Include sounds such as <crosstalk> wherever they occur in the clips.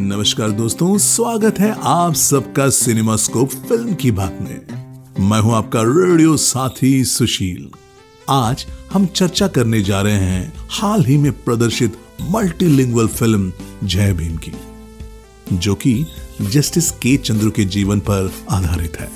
नमस्कार दोस्तों, स्वागत है आप सबका सिनेमा स्कोप फ़िल्म की बात में। मैं हूँ आपका रेडियो साथी सुशील। आज हम चर्चा करने जा रहे हैं हाल ही में प्रदर्शित मल्टीलिंगुअल फ़िल्म जय भीम की, जो कि जस्टिस के चंद्र के जीवन पर आधारित है।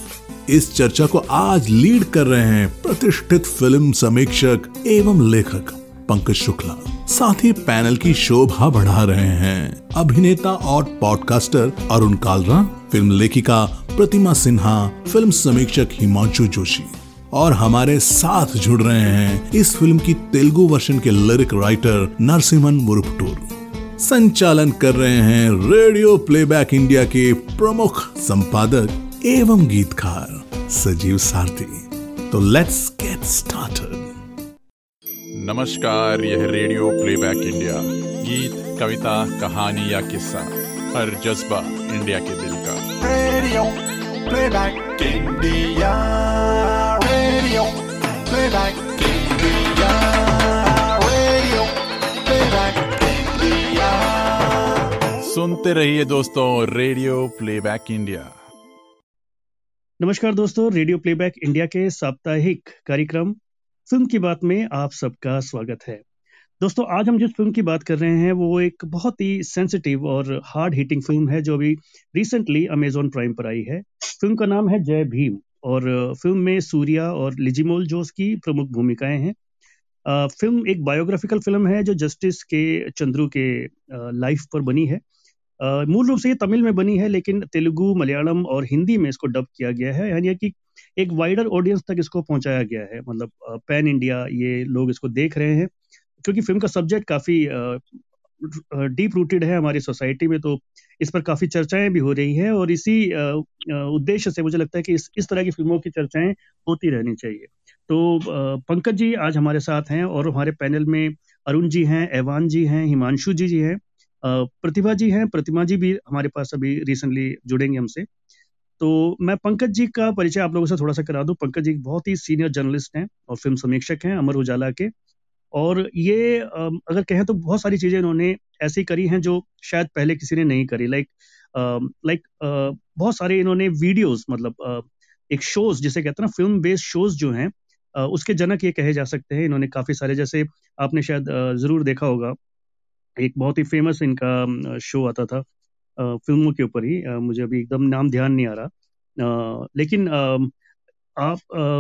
इस चर्चा को आज लीड कर रहे हैं प्रतिष्ठित फ़िल्म समीक्षक एवं लेखक पंकज शुक्ला। साथ ही पैनल की शोभा बढ़ा रहे हैं। अभिनेता और पॉडकास्टर अरुण कालरा, फ़िल्म लेखिका प्रतिमा सिन्हा, फ़िल्म समीक्षक हिमांशु जोशी और हमारे साथ जुड़ रहे हैं इस फ़िल्म की तेलुगु वर्षन के लिरिक राइटर नरसिमन मुरुपटूर। संचालन कर रहे हैं रेडियो प्लेबैक इंडिया के प्रमुख संपादक एवं गीतकार सजीव सारथी। तो लेट्स गेट स्टार्टेड नमस्कार यह रेडियो प्लेबैक इंडिया। गीत कविता कहानी या किस्सा हर जज्बा इंडिया के दिल का। Radio playback India. Radio playback India. Radio playback India. सुनते रहिए दोस्तों रेडियो प्लेबैक इंडिया। नमस्कार दोस्तों रेडियो प्लेबैक इंडिया के साप्ताहिक कार्यक्रम फ़िल्म की बात में आप सबका स्वागत है। दोस्तों, आज हम जिस फ़िल्म की बात कर रहे हैं, वो एक बहुत ही सेंसिटिव और हार्ड हिटिंग फ़िल्म है, जो अभी रिसेंटली अमेजोन प्राइम पर आई है। फ़िल्म का नाम है जय भीम और फ़िल्म में सूर्या और लिजिमोल जोस की प्रमुख भूमिकाएँ हैं। फ़िल्म एक बायोग्राफिकल फ़िल्म है, जो जस्टिस के चंद्रू के लाइफ पर बनी है। मूल रूप से ये तमिल में बनी है, लेकिन तेलुगु, मलयालम और हिंदी में इसको डब किया गया है। यानी कि एक वाइडर ऑडियंस तक इसको पहुँचाया गया है। मतलब पैन इंडिया ये लोग इसको देख रहे हैं, क्योंकि फ़िल्म का सब्जेक्ट काफ़ी डीप रूटेड है हमारी सोसाइटी में तो इस पर काफ़ी चर्चाएँ भी हो रही है और इसी उद्देश्य से मुझे लगता है कि इस इस तरह की फ़िल्मों की चर्चाएँ होती रहनी चाहिए। तो पंकज जी आज हमारे साथ हैं और हमारे पैनल में अरुण जी हैं एवान जी हैं, हिमांशु जी जी हैं प्रतिभा जी हैं, प्रतिमा जी भी हमारे पास अभी रिसेंटली जुड़ेंगे हमसे। तो मैं पंकज जी का परिचय आप लोगों से थोड़ा सा करा दूँ। पंकज जी बहुत ही सीनियर जर्नलिस्ट हैं और फ़िल्म समीक्षक हैं अमर उजाला के। और ये अगर कहें तो बहुत सारी चीज़ें इन्होंने ऐसी करी हैं जो शायद पहले किसी ने नहीं करी। लाइक लाइक बहुत सारे इन्होंने वीडियोस मतलब एक शोज़ जिसे कहते हैं ना फ़िल्म बेस्ड शोज़ जो हैं उसके जनक ये कहे जा सकते हैं। इन्होंने काफ़ी सारे, जैसे आपने शायद ज़रूर देखा होगा, एक बहुत ही फ़ेमस इनका शो आता था। फ़िल्मों के ऊपर ही मुझे अभी एकदम नाम ध्यान नहीं आ रहा। लेकिन आप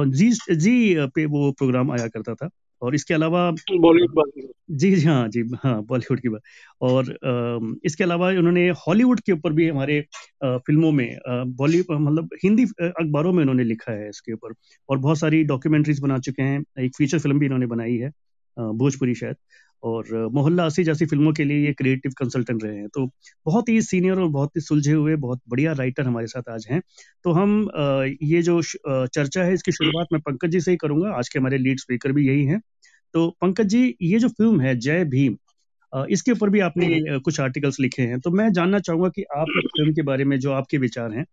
जी जी पे वो प्रोग्राम आया करता था और इसके अलावा बॉलीवुड जी जी हाँ जी हाँ बॉलीवुड की बात। और इसके अलावा उन्होंने हॉलीवुड के ऊपर भी हमारे फ़िल्मों में बॉलीवुड मतलब हिंदी अखबारों में उन्होंने लिखा है इसके ऊपर। और बहुत सारी डॉक्यूमेंट्रीज बना चुके हैं। एक फीचर फ़िल्म भी इन्होंने बनाई है भोजपुरी शायद। और मोहल्ला असी जैसी फ़िल्मों के लिए ये क्रिएटिव कंसल्टेंट रहे हैं। तो बहुत ही सीनियर और बहुत ही सुलझे हुए बहुत बढ़िया राइटर हमारे साथ आज हैं। तो हम ये जो चर्चा है इसकी शुरुआत मैं पंकज जी से ही करूँगा। आज के हमारे लीड स्पीकर भी यही हैं। तो पंकज जी ये जो फ़िल्म है जय भीम इसके ऊपर भी आपने कुछ आर्टिकल्स लिखे हैं। तो मैं जानना चाहूँगा कि आप फ़िल्म के बारे में जो आपके विचार हैं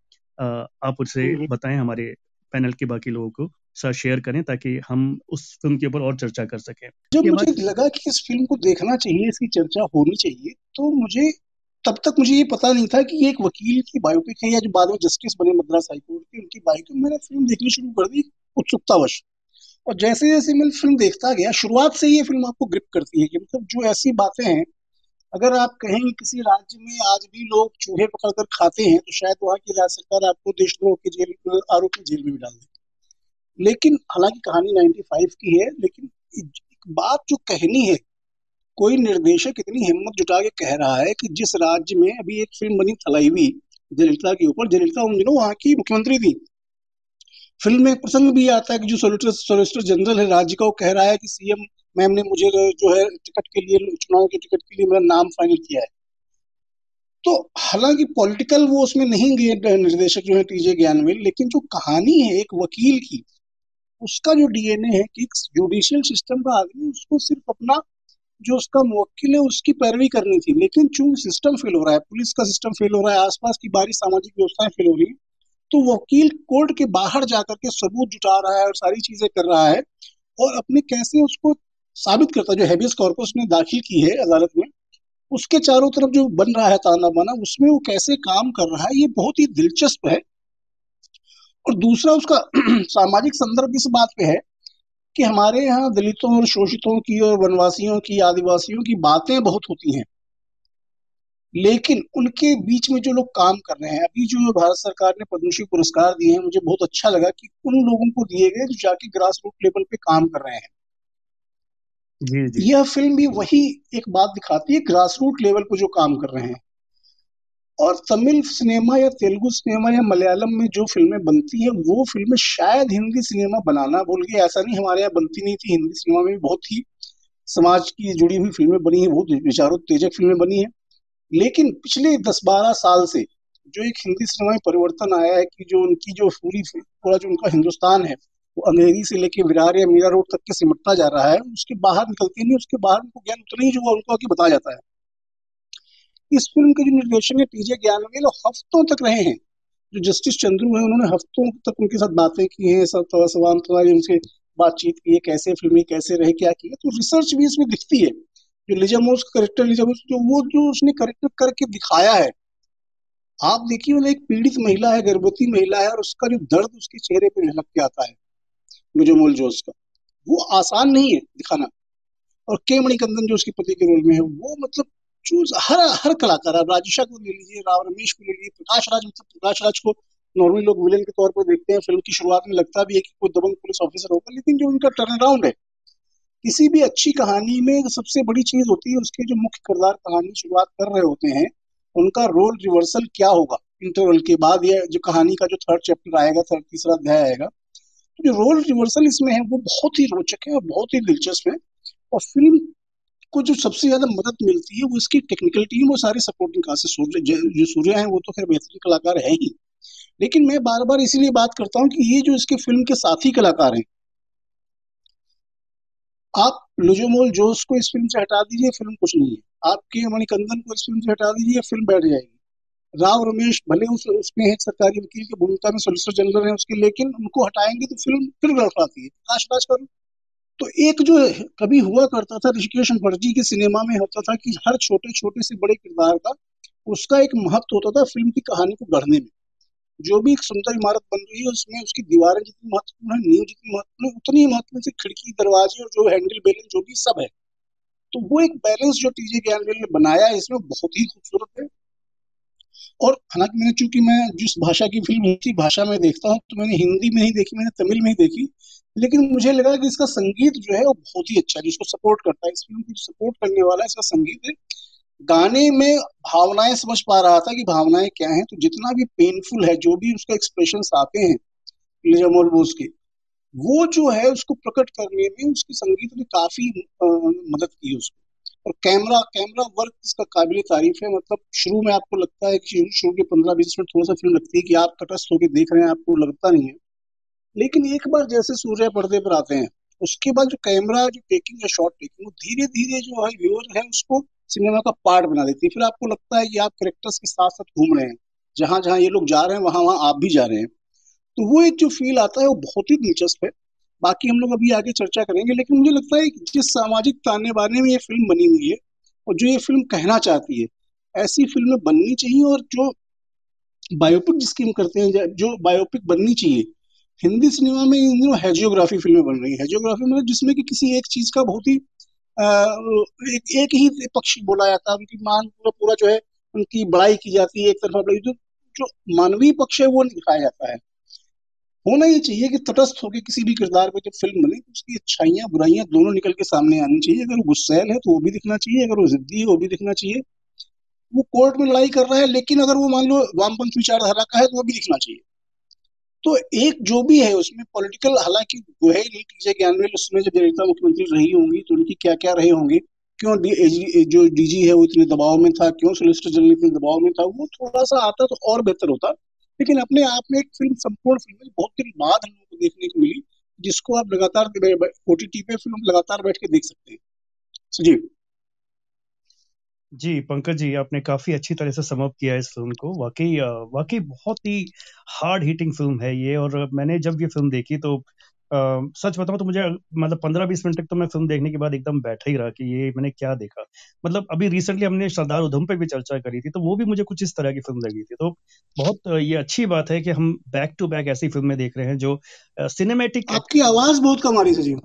आप उससे बताएँ हमारे पैनल के बाकी लोगों को। साथ शेयर करें ताकि हम उस फ़िल्म के ऊपर और चर्चा कर सकें। जब मुझे लगा कि इस फ़िल्म को देखना चाहिए इसकी चर्चा होनी चाहिए तो मुझे तब तक मुझे ये पता नहीं था कि ये एक वकील की बायोपिक है या जो बाद में जस्टिस बने मद्रास हाईकोर्ट की उनकी बायोपिक मैंने फ़िल्म देखनी शुरू कर दी उत्सुकतावश। और जैसे जैसे मैं फ़िल्म देखता गया शुरुआत से ये फ़िल्म आपको ग्रिप करती है कि मतलब जो ऐसी बातें हैं अगर आप कहेंगे किसी राज्य में आज भी लोग चूहे पकड़कर खाते हैं तो शायद वहाँ की राज्य सरकार आपको देशद्रोह के जेल आरोप जेल में भी डाल दे। लेकिन हालाँकि कहानी 95 की है, लेकिन एक बात जो कहनी है, कोई निर्देशक इतनी हिम्मत जुटा के कह रहा है कि जिस राज्य में अभी एक फ़िल्म बनी थलाईवी जयललिता के ऊपर, जयललिता उन दिनों वहाँ की मुख्यमंत्री थी। फ़िल्म में प्रसंग भी आता है कि जो सोलिटर सोलिसिटर जनरल है, राज्य का, वो कह रहा है कि सीएम मैम ने मुझे जो है टिकट के लिए, चुनाव के टिकट के लिए मेरा नाम फाइनल किया है। तो हालाँकि पॉलिटिकल वो उसमें नहीं गए, निर्देशक जो है टीजे ज्ञानवेल लेकिन जो कहानी है, एक वकील की उसका जो डीएनए है, कि जुडिशियल सिस्टम का आदमी उसको सिर्फ़ अपना जो उसका मुवक्किल है, उसकी पैरवी करनी थी। लेकिन चूँकि सिस्टम फेल हो रहा है पुलिस का सिस्टम फेल हो रहा है, आसपास की बारी सामाजिक व्यवस्थाएँ फेल हो रही है तो वकील कोर्ट के बाहर जाकर के सबूत जुटा रहा है और सारी चीज़ें कर रहा है और अपने कैसे उसको साबित करता है, जो हैबियस कॉर्पस ने दाखिल की है अदालत में, उसके चारों तरफ़ जो बन रहा है ताना बाना उसमें वो कैसे काम कर रहा है, ये बहुत ही दिलचस्प है। और दूसरा उसका <clears throat> सामाजिक संदर्भ इस बात पे है कि हमारे यहाँ दलितों और शोषितों की और वनवासियों की आदिवासियों की बातें बहुत होती हैं। लेकिन उनके बीच में जो लोग काम कर रहे हैं अभी जो भारत सरकार ने पद्मश्री पुरस्कार दिए हैं मुझे बहुत अच्छा लगा कि उन लोगों को दिए गए जो जाके ग्रास रूट लेवल पे काम कर रहे हैं। जी जी। यह फ़िल्म भी वही एक बात दिखाती है ग्रास रूट लेवल पे जो काम कर रहे हैं। और तमिल सिनेमा या तेलुगु सिनेमा या मलयालम में जो फ़िल्में बनती हैं, वो फ़िल्में शायद हिंदी सिनेमा बनाना भूल गए। ऐसा नहीं, हमारे यहाँ बनती नहीं थी। हिंदी सिनेमा में बहुत ही समाज की जुड़ी हुई फ़िल्में बनी हैं, बहुत विचारोत्तेजक फ़िल्में बनी हैं। लेकिन पिछले दस बारह साल से जो एक हिंदी सिनेमा में परिवर्तन आया है कि जो उनकी जो पूरी पूरा जो उनका हिंदुस्तान है, वो अंधेरी से लेके विरार या मीरा रोड तक के सिमटता जा रहा है, उसके बाहर निकलते नहीं, उसके बाहर उनको ज्ञान उतना ही जो उनको आगे बताया जाता है। इस फ़िल्म के जो निर्देशन है टीजे ज्ञानवेल हफ्तों तक रहे हैं। जो जस्टिस चंद्रू है, उन्होंने हफ्तों तक उनके साथ बातें की हैं, सब थोड़ा सवाल, थोड़ा उनसे बातचीत की है, कैसे फ़िल्में, कैसे रहे, क्या किए तो रिसर्च भी इसमें दिखती है। जो लिजामोस करेक्टर लिजामोस जो वो, जो उसने करेक्टर करके दिखाया है। आप देखिए, वो एक पीड़ित महिला है, गर्भवती महिला है, और उसका जो दर्द उसके चेहरे पर झलक के आता है लिजामोल जोस का। वो आसान नहीं है दिखाना। और के मणिकंदन, जो उसके पति के रोल में है, वो मतलब जो हर हर कलाकार, आप राजेशा को ले लीजिए, राव रमेश को ले लीजिए, प्रकाश राज मतलब प्रकाश राज को नॉर्मली लोग विलेन के तौर पर देखते हैं, फ़िल्म की शुरुआत में लगता भी है कि कोई दबंग पुलिस ऑफिसर होगा, लेकिन जो उनका टर्न अराउंड है, किसी भी अच्छी कहानी में सबसे बड़ी चीज़ होती है उसके जो मुख्य किरदार कहानी शुरुआत कर रहे होते हैं, उनका रोल रिवर्सल क्या होगा? इंटरवल के बाद या जो कहानी का जो थर्ड चैप्टर आएगा थर्ड तीसरा अध्याय आएगा तो जो रोल रिवर्सल इसमें है, वो बहुत ही रोचक है और बहुत ही दिलचस्प है। और फ़िल्म को जो सबसे ज़्यादा मदद मिलती है वो इसकी टेक्निकल टीम और सारे सपोर्टिंग कास्ट सूर्य जो सूर्य हैं, वो तो खैर बेहतरीन कलाकार है ही। लेकिन मैं बार बार इसीलिए बात करता हूँ कि ये जो इसके फ़िल्म के साथी कलाकार हैं, आप लुजोमोल जोस को इस फ़िल्म से हटा दीजिए फ़िल्म कुछ नहीं है। आपके मणिकंदन को इस फ़िल्म से हटा दीजिए फ़िल्म बैठ जाएगी। राव, रमेश, भले उस उसमें एक सरकारी वकील की, भूमिका में सोलिसिटर जनरल है उसके, लेकिन उनको हटाएँगे तो फ़िल्म फिर लौटाती है। प्रकाश राज करो। तो एक जो कभी हुआ करता था ऋषिकेश मुखर्जी के सिनेमा में होता था कि हर छोटे छोटे से बड़े किरदार का उसका एक महत्व होता था फ़िल्म की कहानी को गढ़ने में। जो भी एक सुंदर इमारत बन रही है, उसमें उसकी दीवारें जितनी महत्वपूर्ण है, नींव जितनी महत्वपूर्ण है, उतनी महत्वपूर्ण से खिड़की, दरवाजे और जो हैंडल, बैलेंस, जो भी सब है। तो वो एक बैलेंस जो टीजे ज्ञानवेल ने बनाया है, इसमें बहुत ही खूबसूरत है। और हालाँकि मैंने चूँकि मैं जिस भाषा की फ़िल्म उसी भाषा में देखता हूँ तो मैंने हिंदी में ही देखी मैंने तमिल में ही देखी। लेकिन मुझे लगा कि इसका संगीत जो है वो बहुत ही अच्छा है जिसको सपोर्ट करता है। इस फ़िल्म को सपोर्ट करने वाला है इसका संगीत है। गाने में भावनाएँ समझ पा रहा था कि भावनाएँ क्या हैं तो जितना भी पेनफुल है जो भी उसका एक्सप्रेशन आते हैं लिजामोल बोस के वो जो है उसको प्रकट करने में उसकी संगीत ने काफ़ी आ, मदद की उसको। और कैमरा कैमरा वर्क इसका काबिल तारीफ़ है। मतलब शुरू में आपको लगता है कि शुरू के पंद्रह, बीस मिनट थोड़ा सा फ़िल्म लगती है कि आप तटस्थ होकर देख रहे हैं, आपको लगता नहीं है। लेकिन एक बार जैसे सूर्य पर्दे पर आते हैं, उसके बाद जो कैमरा जो टेकिंग है शॉर्ट टेकिंग वो धीरे धीरे जो है व्यूअर है, उसको सिनेमा का पार्ट बना देती है। फिर आपको लगता है कि आप करेक्टर्स के साथ साथ घूम रहे हैं। जहाँ जहाँ ये लोग जा रहे हैं वहाँ वहाँ आप भी जा रहे हैं। तो वो एक जो फील आता है, वो बहुत ही दिलचस्प है। बाकी हम लोग अभी आगे चर्चा करेंगे लेकिन मुझे लगता है कि जिस सामाजिक ताने बाने में ये फ़िल्म बनी हुई है और जो ये फ़िल्म कहना चाहती है ऐसी फ़िल्में बननी चाहिए और जो बायोपिक जिसकी हम करते हैं जो बायोपिक बननी चाहिए हिंदी सिनेमा में इन दिनों हैजियोग्राफी फ़िल्में बन रही है। हैजियोग्राफी मतलब जिसमें कि किसी एक चीज़ का बहुत ही एक, एक ही पक्ष बोला जाता है उनकी मान पूरा पूरा जो है उनकी बड़ाई की जाती है एक तरफा जो जो मानवीय पक्ष है वो दिखाया जाता है। होना ये चाहिए कि तटस्थ होकर किसी भी किरदार पे जब फ़िल्म बने तो उसकी अच्छाइयाँ, बुराइयाँ दोनों निकल के सामने आनी चाहिए। अगर वो गुस्सैल है तो वो भी दिखना चाहिए। अगर वो जिद्दी है, वो भी दिखना चाहिए। वो कोर्ट में लड़ाई कर रहा है, लेकिन अगर वो मान लो वामपंथ विचारधारा का है तो वो भी दिखना चाहिए। तो एक जो भी है, उसमें पॉलिटिकल हालाँकि वो है नहीं टीजे ज्ञानवेल उसमें जब जयललिता मुख्यमंत्री रही होंगी तो उनकी क्या क्या रहे होंगे? क्यों जो डीजी है, वो इतने दबाव में था? क्यों सोलिसिटर जनरल इतने दबाव में था? वो थोड़ा सा आता तो और बेहतर होता। लेकिन अपने आप में एक फ़िल्म, संपूर्ण फ़िल्म बहुत दिन बाद हम लोग को देखने को मिली, जिसको आप लगातार ओटीटी पे फ़िल्म लगातार बैठ के देख सकते हैं। सुजीव। जी, पंकज जी, आपने काफ़ी अच्छी तरह से समअप किया इस फ़िल्म को। वाकई वाकई बहुत ही हार्ड हिटिंग फ़िल्म है ये, और मैंने जब ये फ़िल्म देखी तो सच बताऊँ तो मुझे मतलब पंद्रह बीस मिनट तक तो मैं फ़िल्म देखने के बाद एकदम बैठा ही रहा कि ये मैंने क्या देखा। मतलब अभी रिसेंटली हमने सरदार उधम पे भी चर्चा करी थी तो वो भी मुझे कुछ इस तरह की फ़िल्म लगी थी। तो बहुत ये अच्छी बात है कि हम बैक टू बैक ऐसी फ़िल्में देख रहे हैं जो सिनेमेटिक आपकी आवाज़ बहुत कम आ रही है सजीव।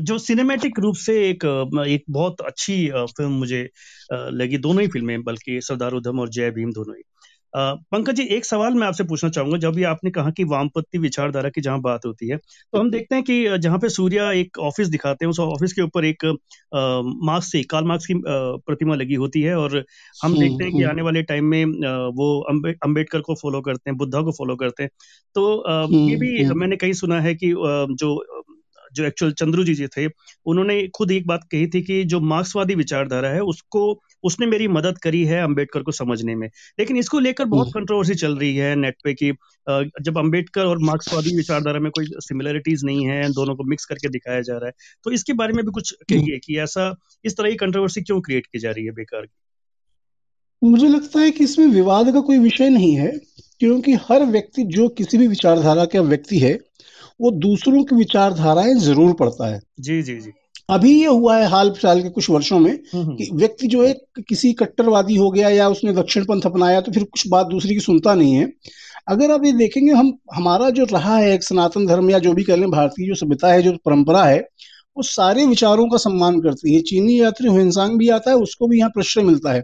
जो सिनेमैटिक रूप से एक एक बहुत अच्छी फ़िल्म मुझे लगी। दोनों ही फ़िल्में बल्कि सरदार उधम और जय भीम दोनों ही। पंकज जी एक सवाल मैं आपसे पूछना चाहूँगा जब भी आपने कहा कि वामपंथी विचारधारा की जहाँ बात होती है तो हम देखते हैं कि जहाँ पे सूर्या एक ऑफ़िस दिखाते हैं उस ऑफ़िस के ऊपर एक मार्क्स से कार्ल मार्क्स की प्रतिमा लगी होती है और हम हम्म, देखते हैं कि हम्म। आने वाले टाइम में वो अम्बे, अंबेडकर को फॉलो करते हैं बुद्धा को फॉलो करते हैं तो ये हम्म, भी। मैंने कहीं सुना है कि जो जो एक्चुअल चंद्रू जी जी थे उन्होंने खुद एक बात कही थी कि जो मार्क्सवादी विचारधारा है उसको उसने मेरी मदद करी है अंबेडकर को समझने में। लेकिन इसको लेकर बहुत हम्म। कंट्रोवर्सी चल रही है नेट पे कि जब अंबेडकर और मार्क्सवादी विचारधारा में कोई सिमिलरिटीज नहीं है दोनों को मिक्स करके दिखाया जा रहा है तो इसके बारे में भी कुछ कहिए कि ऐसा इस तरह की कंट्रोवर्सी क्यों क्रिएट की जा रही है बेकार की? मुझे लगता है कि इसमें विवाद का कोई विषय नहीं है क्योंकि हर व्यक्ति जो किसी भी विचारधारा का व्यक्ति है वो दूसरों की विचारधाराएँ ज़रूर पढ़ता है। जी जी जी। अभी ये हुआ है हाल फ़िलहाल के कुछ वर्षों में हम्म, हम्म, कि व्यक्ति जो है किसी कट्टरवादी हो गया या उसने दक्षिण पंथ अपनाया तो फिर कुछ बात दूसरी की सुनता नहीं है। अगर आप ये देखेंगे हम हमारा जो रहा है एक सनातन धर्म या जो भी कह लें भारतीय जो सभ्यता है जो परंपरा है वो सारे विचारों का सम्मान करती है। चीनी यात्री हुइनसांग भी आता है उसको भी यहाँ प्रश्रय मिलता है।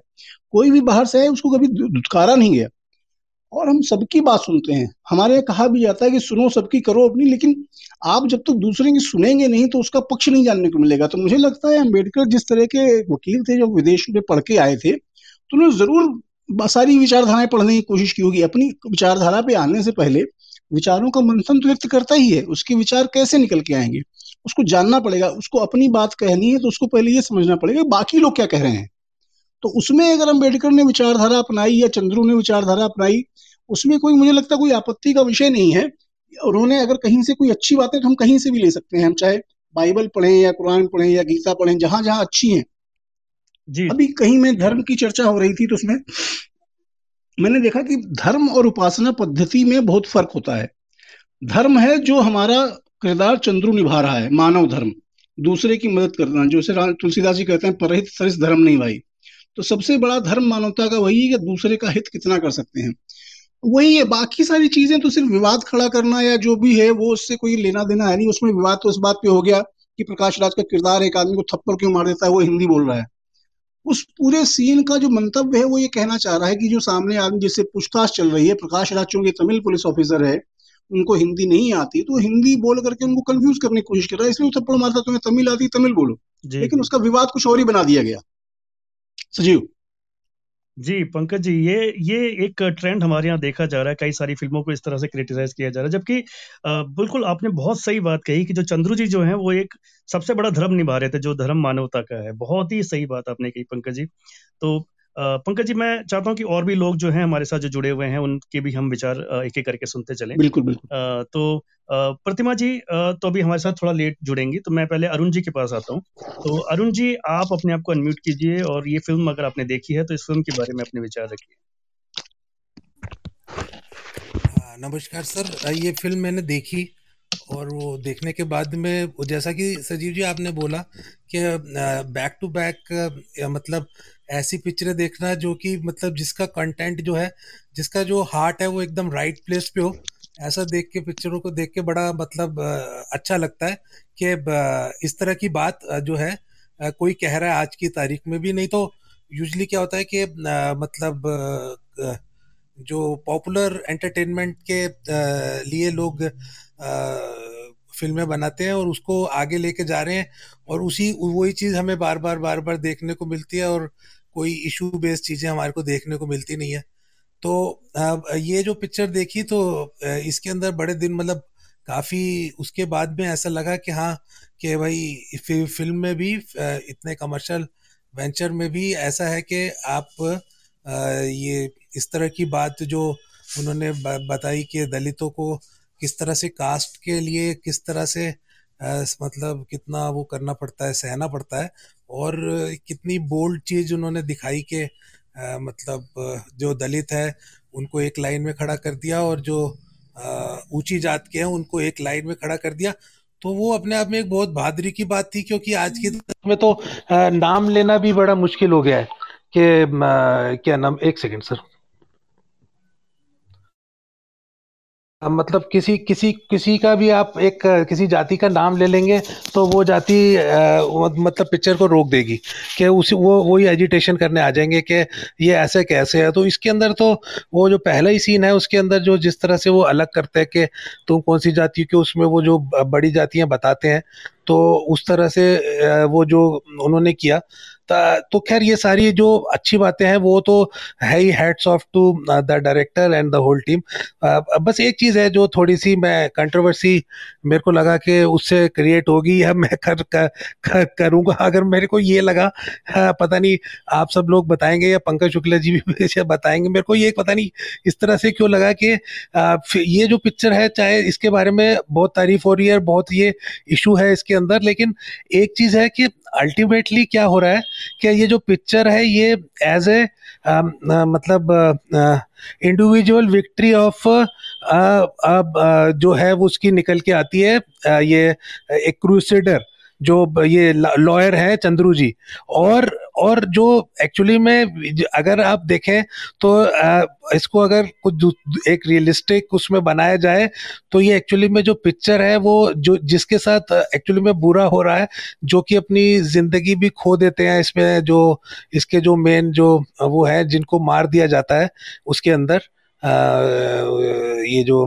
कोई भी बाहर से है उसको कभी धुतकारा नहीं गया। और हम सबकी बात सुनते हैं। हमारे यहाँ कहा भी जाता है कि सुनो, सबकी करो अपनी, लेकिन आप जब तक तो दूसरे की सुनेंगे नहीं तो उसका पक्ष नहीं जानने को मिलेगा। तो मुझे लगता है अंबेडकर जिस तरह के वकील थे, जो विदेश में पढ़ के आए थे तो उन्होंने ज़रूर सारी विचारधाराएँ पढ़ने की कोशिश की होगी। अपनी विचारधारा पे आने से पहले विचारों का मंथन तो व्यक्त करता ही है। उसके विचार कैसे निकल के आएँगे? उसको जानना पड़ेगा। उसको अपनी बात कहनी है तो उसको पहले ये समझना पड़ेगा, बाकी लोग क्या कह रहे हैं? तो उसमें अगर अंबेडकर ने विचारधारा अपनाई या चंद्रू ने विचारधारा अपनाई उसमें कोई मुझे लगता कोई आपत्ति का विषय नहीं है। उन्होंने अगर कहीं से कोई अच्छी बातें तो हम कहीं से भी ले सकते हैं हम चाहे बाइबल पढ़ें या कुरान पढ़ें या गीता पढ़ें जहाँ जहाँ अच्छी हैं। जी। अभी कहीं में धर्म की चर्चा हो रही थी तो उसमें मैंने देखा कि धर्म और उपासना पद्धति में बहुत फ़र्क होता है। धर्म है जो हमारा किरदार चंद्रू निभा रहा है मानव धर्म। दूसरे की मदद करना रा- तुलसीदास जी कहते हैं परहित सरिस धर्म नहीं भाई। तो सबसे बड़ा धर्म मानवता का वही है कि दूसरे का हित कितना कर सकते हैं। वही है बाकी सारी चीज़ें तो सिर्फ़ विवाद खड़ा करना या जो भी है वो उससे कोई लेना देना है नहीं। उसमें विवाद तो इस बात पे हो गया कि प्रकाश राज का किरदार एक आदमी को थप्पड़ क्यों मार देता है वो हिंदी बोल रहा है। उस पूरे सीन का जो मंतव्य है वो ये कहना चाह रहा है कि जो सामने आदमी जिससे पूछताछ चल रही है प्रकाश राज चूँकि तमिल पुलिस ऑफिसर है उनको हिंदी नहीं आती तो हिंदी बोल करके उनको कंफ्यूज करने की कोशिश कर रहा है इसलिए थप्पड़ मारता तुम्हें तमिल आती तमिल बोलो। लेकिन उसका विवाद कुछ और ही बना दिया गया। सजीव। जी, पंकज जी, ये ये एक ट्रेंड हमारे यहाँ देखा जा रहा है, कई सारी फ़िल्मों को इस तरह से क्रिटिसाइज किया जा रहा है, जबकि बिल्कुल आपने बहुत सही बात कही कि जो चंद्रू जी जो हैं, वो एक सबसे बड़ा धर्म निभा रहे थे, जो धर्म मानवता का है। बहुत ही सही बात आपने कही, पंकज जी। तो पंकज जी मैं चाहता हूँ कि और भी लोग जो हैं हमारे साथ जो जुड़े हुए हैं उनके भी हम विचार एक एक करके सुनते चलें। बिल्कुल बिल्कुल। तो प्रतिमा जी तो अभी हमारे साथ थोड़ा लेट जुड़ेंगी तो मैं पहले अरुण जी के पास आता हूँ। तो अरुण जी आप अपने आप को अनम्यूट कीजिए और ये फ़िल्म अगर आपने देखी है तो इस फ़िल्म के बारे में अपने विचार रखिए। नमस्कार सर। ये फ़िल्म मैंने देखी और वो देखने के बाद में जैसा कि सजीव जी आपने बोला कि बैक टू बैक मतलब ऐसी पिक्चरें देखना जो कि मतलब जिसका कंटेंट जो है, जिसका जो हार्ट है वो एकदम राइट प्लेस पे हो, ऐसा देख के पिक्चरों को देख के बड़ा मतलब अच्छा लगता है कि इस तरह की बात जो है कोई कह रहा है आज की तारीख में भी। नहीं तो यूजली क्या होता है कि मतलब जो पॉपुलर एंटरटेनमेंट के लिए लोग फ़िल्में बनाते हैं और उसको आगे लेके जा रहे हैं और उसी, वही चीज़ हमें बार बार बार बार देखने को मिलती है और कोई इशू बेस्ड चीज़ें हमारे को देखने को मिलती नहीं है। तो ये जो पिक्चर देखी तो इसके अंदर बड़े दिन मतलब काफ़ी उसके बाद में ऐसा लगा कि हाँ कि भाई फ़िल्म में भी इतने कमर्शियल वेंचर में भी ऐसा है कि आप ये इस तरह की बात जो उन्होंने बताई कि दलितों को किस तरह से कास्ट के लिए किस तरह से अ, मतलब कितना वो करना पड़ता है सहना पड़ता है और कितनी बोल्ड चीज़ उन्होंने दिखाई के अ, मतलब जो दलित है उनको एक लाइन में खड़ा कर दिया और जो ऊँची जात के हैं उनको एक लाइन में खड़ा कर दिया। तो वो अपने आप में एक बहुत बहादुरी की बात थी क्योंकि आज की में तो नाम लेना भी बड़ा मुश्किल हो गया है कि क्या नाम एक सेकंड सर मतलब किसी किसी किसी का भी आप एक, किसी जाति का नाम ले लेंगे तो वो जाति मतलब पिक्चर को रोक देगी कि उसी, वो, वही एजिटेशन करने आ जाएँगे कि ये ऐसे कैसे है। तो इसके अंदर तो वो जो पहला ही सीन है, उसके अंदर जो जिस तरह से वो अलग करते हैं कि तुम कौन सी जाति के उसमें वो जो बड़ी जातियाँ बताते हैं तो उस तरह से वो जो उन्होंने किया ता- खैर ये सारी जो अच्छी बातें हैं वो तो है ही hats off to the director and the whole team बस एक चीज़ है जो थोड़ी सी मैं कंट्रोवर्सी मेरे को लगा कि उससे क्रिएट होगी या मैं कर, कर, कर करूँगा। अगर मेरे को ये लगा हाँ, पता नहीं आप सब लोग बताएँगे या पंकज शुक्ला जी भी <laughs> बताएँगे। मेरे को ये पता नहीं इस तरह से क्यों लगा कि ये जो पिक्चर है चाहे इसके बारे में बहुत तारीफ़ हो रही है बहुत ये इशू है इसके अंदर लेकिन एक चीज़ है कि अल्टीमेटली क्या हो रहा है कि ये जो पिक्चर है ये एज ए मतलब इंडिविजुअल विक्ट्री ऑफ़ जो है वो उसकी निकल के आती है आ, ये एक क्रूसेडर जो ये लॉयर है चंद्रू जी और और जो एक्चुअली में अगर आप देखें तो इसको अगर कुछ एक रियलिस्टिक उसमें बनाया जाए तो ये एक्चुअली में जो पिक्चर है, वो जो, जिसके साथ एक्चुअली में बुरा हो रहा है, जो कि अपनी ज़िंदगी भी खो देते हैं, इसमें जो, इसके जो मेन जो, वो है, जिनको मार दिया जाता है, उसके अंदर ये जो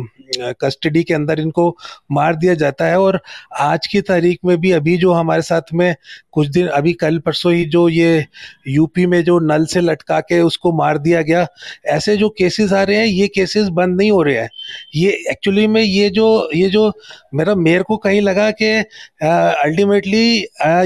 कस्टडी के अंदर इनको मार दिया जाता है और आज की तारीख में भी अभी जो हमारे साथ में कुछ दिन अभी कल परसों ही जो ये यूपी में जो नल से लटका के उसको मार दिया गया। ऐसे जो केसेस आ रहे हैं ये केसेस बंद नहीं हो रहे हैं। ये एक्चुअली में ये जो ये जो मेरा मेयर को कहीं लगा कि अल्टीमेटली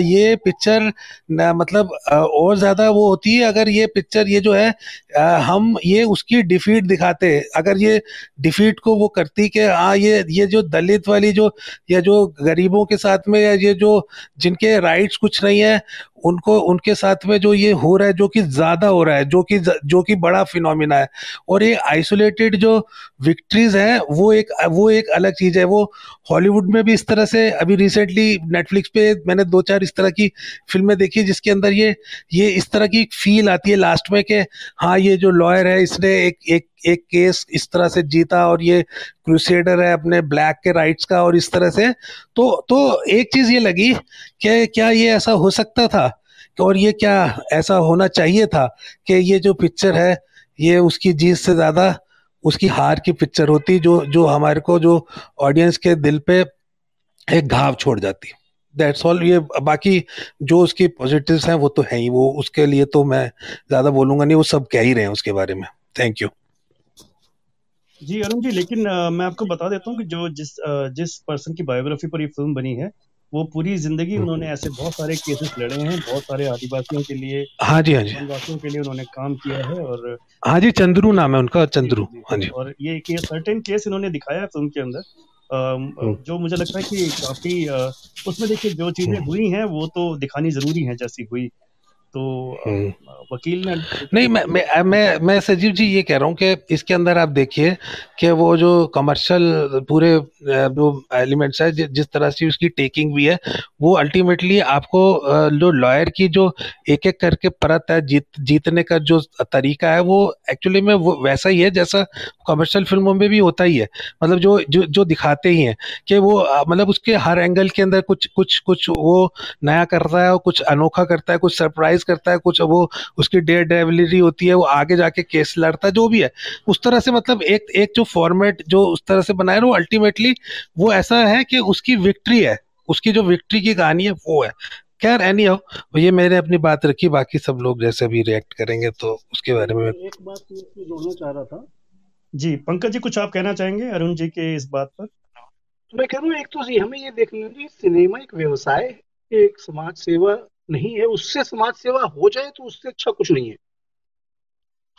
ये पिक्चर मतलब अ, और ज़्यादा वो होती है। अगर ये पिक्चर ये जो है अ, हम ये उसकी डिफीट दिखाते अगर ये डिफीट को वो करती कि हाँ ये ये जो दलित वाली जो, या जो गरीबों के साथ में, या ये जो जिनके राइट्स कुछ नहीं है उनको, उनके साथ में जो ये हो रहा है, जो कि ज़्यादा हो रहा है, जो कि जो कि बड़ा फिनोमिना है, और ये आइसोलेटेड जो विक्ट्रीज हैं, वो एक वो एक अलग चीज़ है। वो हॉलीवुड में भी इस तरह से, अभी रिसेंटली नेटफ्लिक्स पे मैंने दो चार इस तरह की फ़िल्में देखी, जिसके अंदर ये ये इस तरह की फील आती है लास्ट में कि हाँ ये जो लॉयर है, इसने एक एक एक केस इस तरह से जीता, और ये क्रूसेडर है अपने ब्लैक के राइट्स का, और इस तरह से। तो तो एक चीज़ ये लगी कि क्या ये ऐसा हो सकता था? और ये क्या ऐसा होना चाहिए था कि ये जो पिक्चर है ये उसकी जीत से ज़्यादा उसकी हार की पिक्चर होती जो जो हमारे को जो ऑडियंस के दिल पे एक घाव छोड़ जाती। दैट्स ऑल ये बाकी जो उसकी पॉजिटिव्स हैं वो तो है ही वो उसके लिए तो मैं ज़्यादा बोलूँगा नहीं वो सब कह ही रहे हैं उसके बारे में। थैंक यू जी अरुण जी लेकिन अ, मैं आपको बता देता हूँ कि जो जिस अ, जिस पर्सन की बायोग्राफी पर ये फ़िल्म बनी है वो पूरी ज़िंदगी उन्होंने ऐसे बहुत सारे केसेस लड़े हैं बहुत सारे आदिवासियों के लिए हाँ जी हाँ जी। आदिवासियों के लिए उन्होंने काम किया है और हाँ जी चंद्रू नाम है उनका चंद्रू। हाँ जी। और ये केस सर्टेन केस इन्होंने दिखाया है फ़िल्म के अंदर। हम्म, जो मुझे लगता है कि काफ़ी उसमें देखिए जो चीज़ें हम्म, हुई हैं वो तो दिखानी ज़रूरी है जैसी हुई। तो हम्म। वकील ने नहीं मैं मैं मैं मैं सजीव जी ये कह रहा हूँ कि इसके अंदर आप देखिए कि वो जो कमर्शियल पूरे जो एलिमेंट्स है जिस तरह से उसकी टेकिंग भी है वो अल्टीमेटली आपको जो लॉयर की जो एक एक करके परत है जीत जीतने का जो तरीका है वो एक्चुअली में वो वैसा ही है जैसा कमर्शियल फ़िल्मों में भी होता ही है मतलब जो जो जो दिखाते ही हैं कि वो मतलब उसके हर एंगल के अंदर कुछ कुछ कुछ वो नया करता है और कुछ अनोखा करता है कुछ सरप्राइज़ करता है कुछ वो उसकी डेयर डेविलरी होती है वो आगे जाके केस लड़ता है जो भी है। उस तरह से मतलब एक एक जो फॉर्मेट जो उस तरह से बनाया है वो अल्टीमेटली वो ऐसा है कि उसकी विक्ट्री है उसकी जो विक्ट्री की कहानी है वो है। खैर एनी हाउ ये मैंने अपनी बात रखी बाकी सब लोग जैसे भी रिएक्ट करेंगे तो उसके बारे में एक बात जोड़ना चाह रहा था। जी पंकज जी कुछ आप कहना चाहेंगे अरुण जी के इस बात पर? तो मैं कह रहा हूँ एक तो ये हमें ये देखना चाहिए सिनेमा एक व्यवसाय एक समाज सेवा नहीं है, उससे समाज सेवा हो जाए तो उससे अच्छा कुछ नहीं है।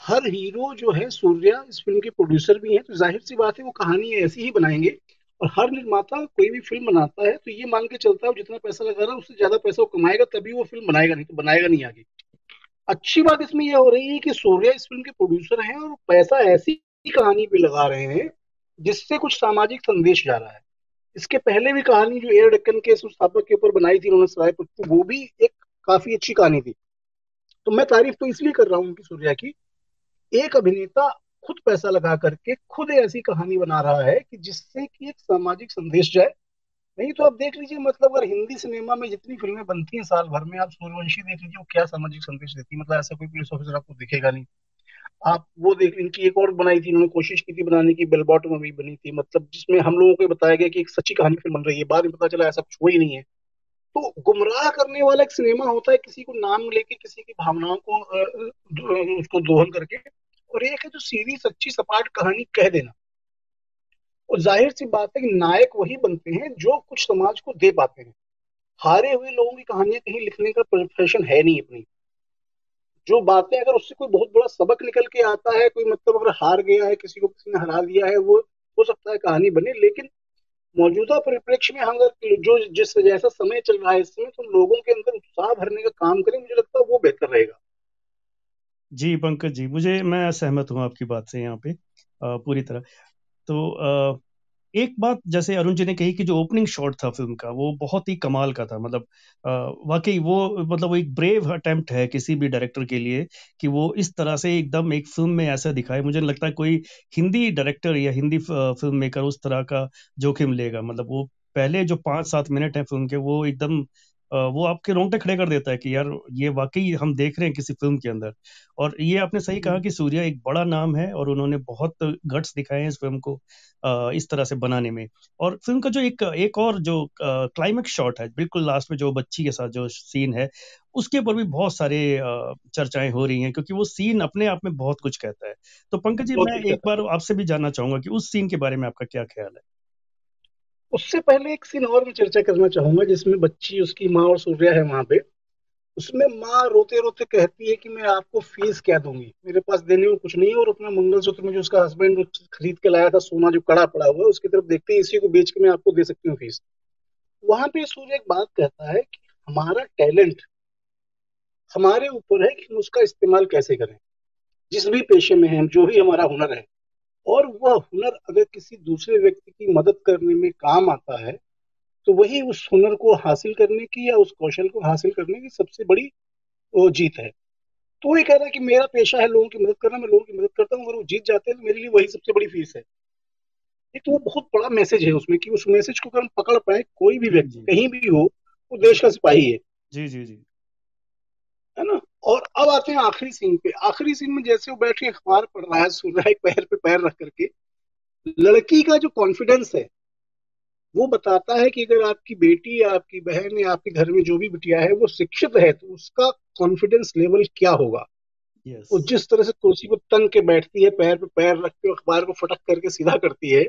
हर हीरो जो है, सूर्या इस फ़िल्म के प्रोड्यूसर भी हैं तो ज़ाहिर सी बात है, वो कहानी ऐसी ही बनाएँगे। और हर निर्माता कोई भी फ़िल्म बनाता है तो ये मान के चलता है जितना पैसा लगा रहा है, उससे ज़्यादा पैसा वो कमाएगा, तभी वो फ़िल्म बनाएगा नहीं तो बनाएगा नहीं आगे। अच्छी बात इसमें यह हो रही है कि सूर्या इस फ़िल्म के प्रोड्यूसर हैं और पैसा ऐसी कहानी पे लगा रहे हैं, जिससे कुछ सामाजिक संदेश जा रहा है। इसके पहले भी कहानी जो एयर डक्कन के संस्थापक के ऊपर बनाई थी, उन्होंने सराय पुष्पू वो भी एक काफ़ी अच्छी कहानी थी। तो मैं तारीफ़ तो इसलिए कर रहा हूँ उनकी सूर्या की, एक अभिनेता खुद पैसा लगा करके खुद ऐसी कहानी बना रहा है कि जिससे कि एक सामाजिक संदेश जाए। नहीं तो आप देख लीजिए मतलब अगर हिंदी सिनेमा में जितनी फ़िल्में बनती हैं साल भर में, आप सूर्यवंशी देख लीजिए, वो क्या सामाजिक संदेश देती है? मतलब ऐसा कोई पुलिस ऑफिसर आपको दिखेगा नहीं। आप वो देख, इनकी एक और बनाई थी, इन्होंने कोशिश की थी बनाने की बेल बॉटम मूवी बनी थी मतलब जिसमें हम लोगों को बताया गया कि एक सच्ची कहानी फ़िल्म बन रही है, बाद में पता चला ऐसा कुछ हुआ ही नहीं है। तो गुमराह करने वाला एक सिनेमा होता है, किसी को नाम लेके, किसी की भावनाओं को उसको दोहन करके, और एक है जो सीधी सच्ची सपाट कहानी कह देना। और ज़ाहिर सी बात है कि नायक वही बनते हैं जो कुछ समाज को दे पाते हैं। हारे हुए लोगों की कहानियाँ कहीं लिखने का प्रोफेशन है नहीं अपनी। जो बातें अगर उससे कोई बहुत बड़ा सबक निकल के आता है कोई मतलब अगर हार गया है किसी को किसी ने हरा दिया है वो हो सकता है कहानी बने लेकिन मौजूदा परिप्रेक्ष्य में हम अगर जो जिस जैसा समय चल रहा है इस समय तो लोगों के अंदर उत्साह भरने का काम करें मुझे लगता है वो बेहतर रहेगा। जी पंकज जी मुझे मैं सहमत हूँ आपकी बात से यहाँ पे पूरी तरह। तो अ, एक बात जैसे अरुण जी ने कही कि जो ओपनिंग शॉट था फ़िल्म का, वो बहुत ही कमाल का था। मतलब वाकई वो मतलब वो एक ब्रेव अटेम्प्ट है किसी भी डायरेक्टर के लिए कि वो इस तरह से एकदम एक फ़िल्म में ऐसा दिखाए। मुझे लगता है कोई हिंदी डायरेक्टर या हिंदी फ़िल्म मेकर उस तरह का जोखिम लेगा। मतलब वो पहले जो पाँच सात मिनट है फ़िल्म के, वो एकदम वो आपके रोंगटे खड़े कर देता है कि यार ये वाकई हम देख रहे हैं किसी फ़िल्म के अंदर। और ये आपने सही कहा कि सूर्या एक बड़ा नाम है और उन्होंने बहुत गट्स दिखाए हैं इस फ़िल्म को इस तरह से बनाने में। और फ़िल्म का जो एक एक और जो क्लाइमेक्स शॉट है बिल्कुल लास्ट में जो बच्ची के साथ जो सीन है उसके ऊपर भी बहुत सारे चर्चाएँ हो रही हैं क्योंकि वो सीन अपने आप में बहुत कुछ कहता है। तो पंकज जी मैं एक बार आपसे भी जानना चाहूँगा कि उस सीन के बारे में आपका क्या ख्याल है? उससे पहले एक सीन और मैं चर्चा करना चाहूँगा, जिसमें बच्ची, उसकी माँ और सूर्या है वहाँ पे। उसमें माँ रोते रोते कहती है कि मैं आपको फ़ीस क्या दूँगी? मेरे पास देने को कुछ नहीं है और अपना मंगलसूत्र में जो उसका हस्बैंड खरीद के लाया था, सोना जो कड़ा पड़ा हुआ है, उसकी तरफ़ देखते ही, इसी को बेच के मैं आपको दे सकती हूँ फ़ीस वहाँ पे सूर्य एक बात कहता है कि हमारा टैलेंट हमारे ऊपर है कि हम उसका इस्तेमाल कैसे करें। जिस भी पेशे में है, जो भी हमारा हुनर है और वह हुनर अगर किसी दूसरे व्यक्ति की मदद करने में काम आता है तो वही उस हुनर को हासिल करने की या उस कौशल को हासिल करने की सबसे बड़ी वो जीत है। तो ये कह रहा है कि मेरा पेशा है लोगों की मदद करना मैं लोगों की मदद करता हूँ अगर वो जीत जाते हैं तो मेरे लिए वही सबसे बड़ी फ़ीस है। ये तो वो बहुत बड़ा मैसेज है उसमें कि उस मैसेज को अगर हम पकड़ पाए कोई भी व्यक्ति कहीं भी हो वो देश का सिपाही है। जी जी जी। और अब आते हैं आखिरी सीन पे। आखिरी सीन में जैसे वो बैठ के अखबार पढ़ रहा है सुन रहा है पैर पे पैर रख करके लड़की का जो कॉन्फिडेंस है वो बताता है कि अगर आपकी बेटी या आपकी बहन या आपके घर में जो भी बिटिया है वो शिक्षित है तो उसका कॉन्फिडेंस लेवल क्या होगा? यस वो जिस तरह से कुर्सी पर तंग के बैठती है पैर पे पैर रख के अखबार को फटक करके सीधा करती है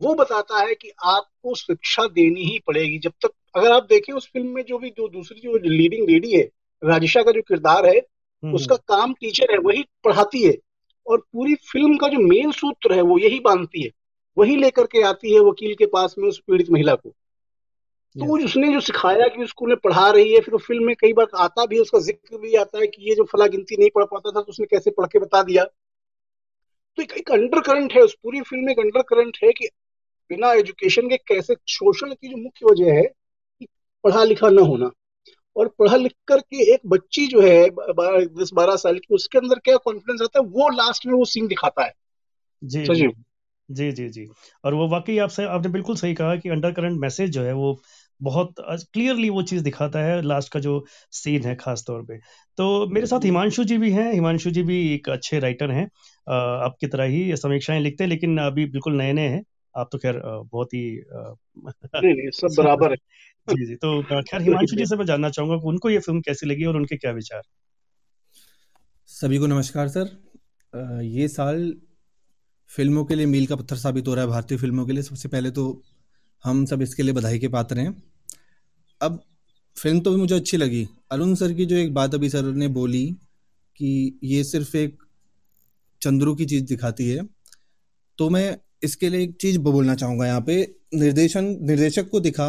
वो बताता है कि आपको शिक्षा देनी ही पड़ेगी। जब तक अगर आप देखें उस फ़िल्म में जो भी जो दूसरी जो लीडिंग लेडी है राजिशा का जो किरदार है हम्म, उसका काम टीचर है वही पढ़ाती है। और पूरी फ़िल्म का जो मेन सूत्र है वो यही बांधती है। वही लेकर के आती है वकील के पास में उस पीड़ित महिला को। तो उसने जो सिखाया कि स्कूल में पढ़ा रही है फिर वो फ़िल्म में कई बार आता भी है उसका ज़िक्र भी आता है कि ये जो फला गिनती नहीं पढ़ पाता था तो उसने कैसे पढ़ के बता दिया। तो एक, एक अंडर करंट है उस पूरी फ़िल्म में एक अंडर करंट है कि बिना एजुकेशन के कैसे शोषण की जो मुख्य वजह है कि पढ़ा लिखा न होना। और पढ़ा लिख कर के एक बच्ची जो है दस बारह साल की उसके अंदर क्या कॉन्फिडेंस आता है? वो लास्ट में वो सीन दिखाता है। जी जी। सजीव जी जी जी। और वो वाकई आपसे आपने बिल्कुल सही कहा कि अंडर करंट मैसेज जो है वो बहुत क्लियरली वो चीज़ दिखाता है लास्ट का जो सीन है खास तौर पे। तो मेरे साथ हिमांशु जी भी हैं। हिमांशु जी भी एक अच्छे राइटर हैं। आपकी तरह ही समीक्षाएँ लिखते हैं लेकिन अभी बिल्कुल नए नए हैं। आप तो खैर बहुत ही नहीं नहीं सब बराबर है। <laughs> जी जी। तो खैर, हिमांशु जी से मैं जानना चाहूँगा कि उनको ये फ़िल्म कैसी लगी और उनके क्या विचार? सभी को नमस्कार, सर। ये साल फ़िल्मों के लिए मील का पत्थर साबित हो रहा है, भारतीय फ़िल्मों के लिए। सबसे पहले तो हम सब इसके लिए बधाई के पात्र हैं। अब फ़िल्म तो भी मुझे अच्छी लगी। अरुण सर की जो एक बात अभी सर ने बोली कि ये सिर्फ़ एक चंद्रू की चीज़ दिखाती है तो मैं इसके लिए एक चीज़ बोलना चाहूँगा यहाँ पे। निर्देशन, निर्देशक को दिखा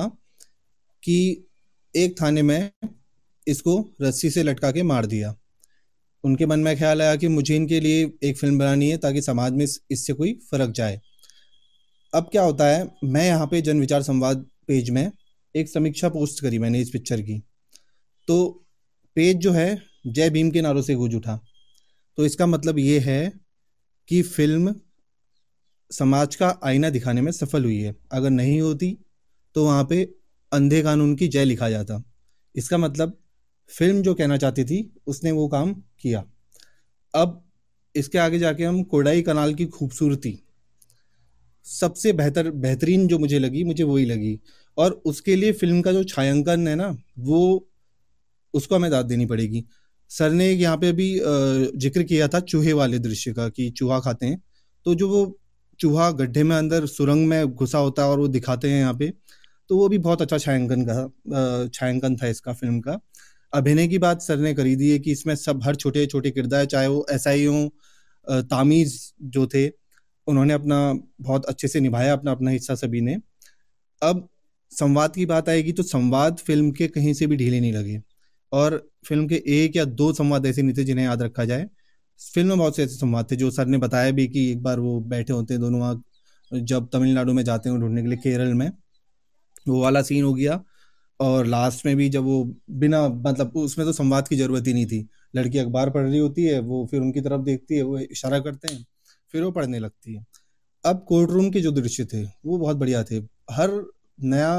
कि एक थाने में इसको रस्सी से लटका के मार दिया। उनके मन में ख्याल आया कि मुझे इनके लिए एक फ़िल्म बनानी है ताकि समाज में इससे कोई फ़र्क जाए। अब क्या होता है, मैं यहाँ पे जन विचार संवाद पेज में एक समीक्षा पोस्ट करी मैंने इस पिक्चर की। तो पेज जो है, जय भीम के नारों से गूंज उठा। तो इसका मतलब ये है कि फ़िल्म समाज का आईना दिखाने में सफल हुई है। अगर नहीं होती तो वहाँ पे अंधे कानून की जय लिखा जाता। इसका मतलब फ़िल्म जो कहना चाहती थी, उसने वो काम किया। अब, इसके आगे जाके हम कोडाई कनाल की खूबसूरती। सबसे बेहतर, बेहतरीन जो मुझे लगी, मुझे वही लगी। और उसके लिए फ़िल्म का जो छायांकन है ना, वो, उसको हमें दाद देनी पड़ेगी। सर ने यहाँ पे भी ज़िक्र किया था चूहे वाले दृश्य का, कि चूहा खाते हैं। तो जो वो चूहा गड्ढे में अंदर सुरंग में घुसा होता है और वो दिखाते हैं यहाँ पे तो वो भी बहुत अच्छा छायांकन का छायांकन था इसका फ़िल्म का। अभिनय की बात सर ने करी दी है कि इसमें सब हर छोटे छोटे किरदार, चाहे वो एस आई हो तामीज जो थे, उन्होंने अपना बहुत अच्छे से निभाया अपना अपना हिस्सा सभी ने। अब संवाद की बात आएगी तो संवाद फ़िल्म के कहीं से भी ढीले नहीं लगे। और फ़िल्म के एक या दो संवाद ऐसे नहीं थे जिन्हें याद रखा जाए। फ़िल्म में बहुत से ऐसे संवाद थे जो सर ने बताया भी कि एक बार वो बैठे होते हैं दोनों वहाँ जब तमिलनाडु में जाते हैं ढूँढने के लिए केरल में। वो वाला सीन हो गया। और लास्ट में भी जब वो बिना मतलब उसमें तो संवाद की ज़रूरत ही नहीं थी। लड़की अखबार पढ़ रही होती है, वो फिर उनकी तरफ़ देखती है, वो इशारा करते हैं, फिर वो पढ़ने लगती है। अब कोर्ट रूम के जो दृश्य थे, वो बहुत बढ़िया थे। हर नया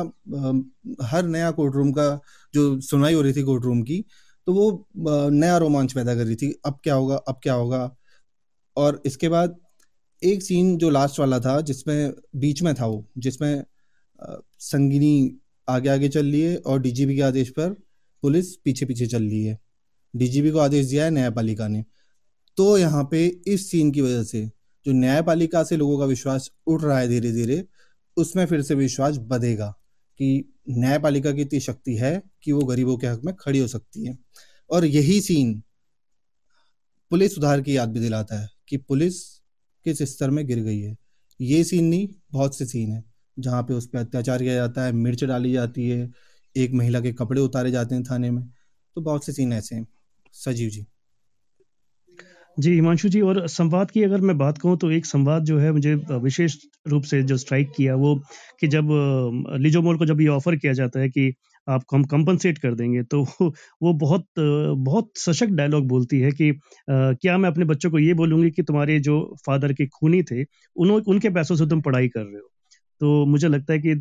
हर नया कोर्ट रूम का जो सुनाई हो रही थी कोर्ट रूम की तो वो नया रोमांच पैदा कर रही थी। अब क्या होगा, अब क्या होगा? और इसके बाद एक सीन जो लास्ट वाला था, जिसमें बीच में था वो, जिसमें संगिनी आगे आगे चल रही है और डीजीपी के आदेश पर पुलिस पीछे पीछे चल रही है। डीजीपी को आदेश दिया है न्यायपालिका ने। तो यहाँ पे इस सीन की वजह से जो न्यायपालिका से लोगों का विश्वास उठ रहा है धीरे धीरे उसमें फिर से विश्वास बढ़ेगा कि न्यायपालिका की इतनी शक्ति है कि वो गरीबों के हक में खड़ी हो सकती है। और यही सीन पुलिस सुधार की याद भी दिलाता है कि पुलिस किस स्तर में गिर गई है। ये सीन नहीं, बहुत से सीन है। जहाँ पे उस पर अत्याचार किया जाता है, मिर्च डाली जाती है, एक महिला के कपड़े उतारे जाते हैं थाने में। तो बहुत से सीन ऐसे हैं। सजीव जी। जी, हिमांशु जी, और संवाद की अगर मैं बात कहूँ तो एक संवाद जो है मुझे विशेष रूप से जो स्ट्राइक किया वो कि जब लिजोमोल को जब ये ऑफ़र किया जाता है कि आपको हम कंपनसेट कर देंगे तो <laughs> वो बहुत बहुत सशक्त डायलॉग बोलती है कि क्या मैं अपने बच्चों को ये बोलूँगी कि तुम्हारे जो फादर के खूनी थे उन्होंने उनके पैसों से तुम पढ़ाई कर रहे हो। तो मुझे लगता है कि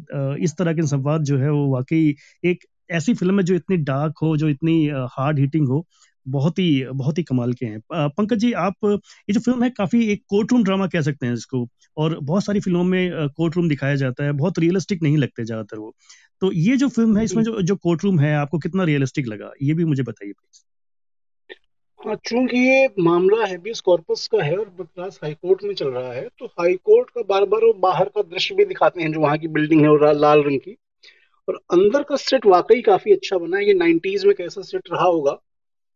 इस तरह के संवाद जो है वो वाकई एक ऐसी फ़िल्म है जो इतनी डार्क हो जो इतनी हार्ड हिटिंग हो बहुत ही बहुत ही कमाल के हैं। पंकज जी आप ये जो फ़िल्म है काफ़ी एक कोर्ट रूम ड्रामा कह सकते हैं इसको और बहुत सारी फ़िल्मों में कोर्ट रूम दिखाया जाता है बहुत रियलिस्टिक नहीं लगते ज़्यादातर वो। तो ये जो फ़िल्म है इसमें जो। जो कोर्ट रूम है आपको कितना रियलिस्टिक लगा? ये भी मुझे बताइए प्लीज़ चूँकि ये मामला हैबियस कॉर्पस का है और मद्रास हाईकोर्ट में चल रहा है तो हाईकोर्ट का बार बार वो बाहर का दृश्य भी दिखाते हैं जो वहाँ की बिल्डिंग है और लाल रंग की। और अंदर का सेट वाकई काफ़ी अच्छा बना है ये नाइनटीज में कैसा सेट रहा होगा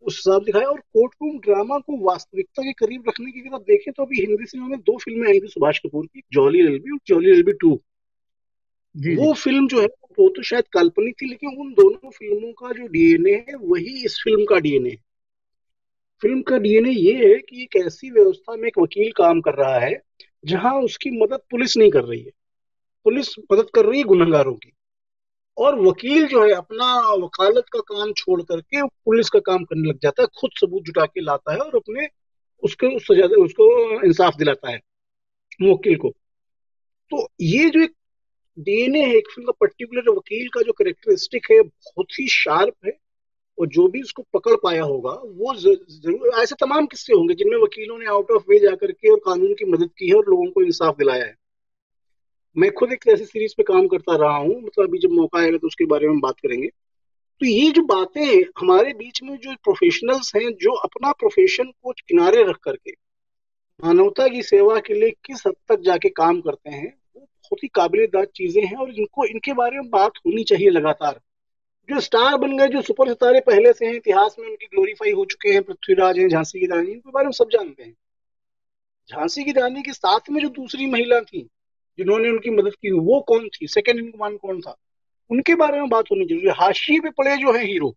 उस हिसाब दिखाया और कोर्ट रूम ड्रामा को वास्तविकता के करीब रखने की अगर आप देखें तो अभी हिंदी सिनेमा में दो फ़िल्में आई थी सुभाष कपूर की जॉली एलबी और जॉली एलबी टू वो फ़िल्म जो है वो तो शायद काल्पनिक थी लेकिन उन दोनों फ़िल्मों का जो डीएनए है वही इस फ़िल्म का डीएनए है। फ़िल्म का डीएनए ये है कि एक ऐसी व्यवस्था में एक वकील काम कर रहा है, जहाँ उसकी मदद पुलिस नहीं कर रही है। पुलिस मदद कर रही है गुनहगारों की। और वकील जो है, अपना वकालत का काम छोड़ करके पुलिस का काम करने लग जाता है, खुद सबूत जुटा के लाता है और अपने उसके, उस सजा, उसको इंसाफ दिलाता है, वकील को। तो ये जो एक डीएनए है, एक फ़िल्म का पर्टिकुलर वकील का जो करेक्टरिस्टिक है, बहुत ही शार्प है। और जो भी उसको पकड़ पाया होगा, वो ज़रूर, ऐसे तमाम किस्से होंगे जिनमें वकीलों ने आउट ऑफ़ वे जाकर के और कानून की मदद की है और लोगों को इंसाफ दिलाया है। मैं खुद एक ऐसी सीरीज़ पे काम करता रहा हूँ मतलब अभी जब मौका आएगा तो उसके बारे में बात करेंगे। तो ये जो बातें हमारे बीच में जो प्रोफेशनल्स हैं, जो अपना प्रोफेशन को किनारे रख करके मानवता की सेवा के लिए किस हद तक जाके काम करते हैं, वो बहुत ही काबिल दाद चीज़ें हैं और इनको, इनके बारे में बात होनी चाहिए लगातार। जो स्टार बन गए, जो सुपर सितारे पहले से हैं, इतिहास में उनकी ग्लोरीफाई हो चुके हैं, पृथ्वीराज हैं, झांसी की रानी इनके बारे में सब जानते हैं। झांसी की रानी के साथ में जो दूसरी महिला थी, जिन्होंने उनकी मदद की, वो कौन थी? सेकेंड इन कमांड कौन था? उनके बारे में बात होनी ज़रूरी हाशिए पे पड़े जो है हीरो,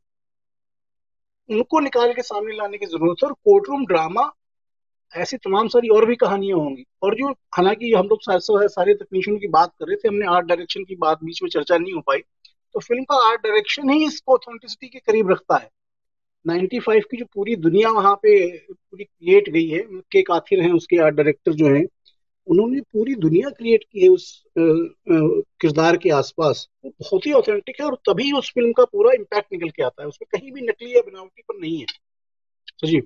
उनको निकाल के सामने लाने की ज़रूरत है और कोर्ट रूम ड्रामा ऐसी तमाम सारी और भी कहानियाँ होंगी। और जो, हालाँकि हम लोग सारे तकनीशियन की बात कर रहे थे, हमने आर्ट डायरेक्शन की बात, बीच में चर्चा नहीं हो पाई। तो फ़िल्म का आर्ट डायरेक्शन ही इसको ऑथेंटिसिटी के करीब रखता है। 95 की जो पूरी दुनिया वहाँ पे पूरी क्रिएट गई है के काथिर हैं उसके आर्ट डायरेक्टर जो हैं उन्होंने पूरी दुनिया क्रिएट की है उस किरदार के आसपास। वो बहुत ही ऑथेंटिक है और तभी उस फ़िल्म का पूरा इम्पैक्ट निकल के आता है। उसमें कहीं भी नकली या बनावटी पर नहीं है। सजीव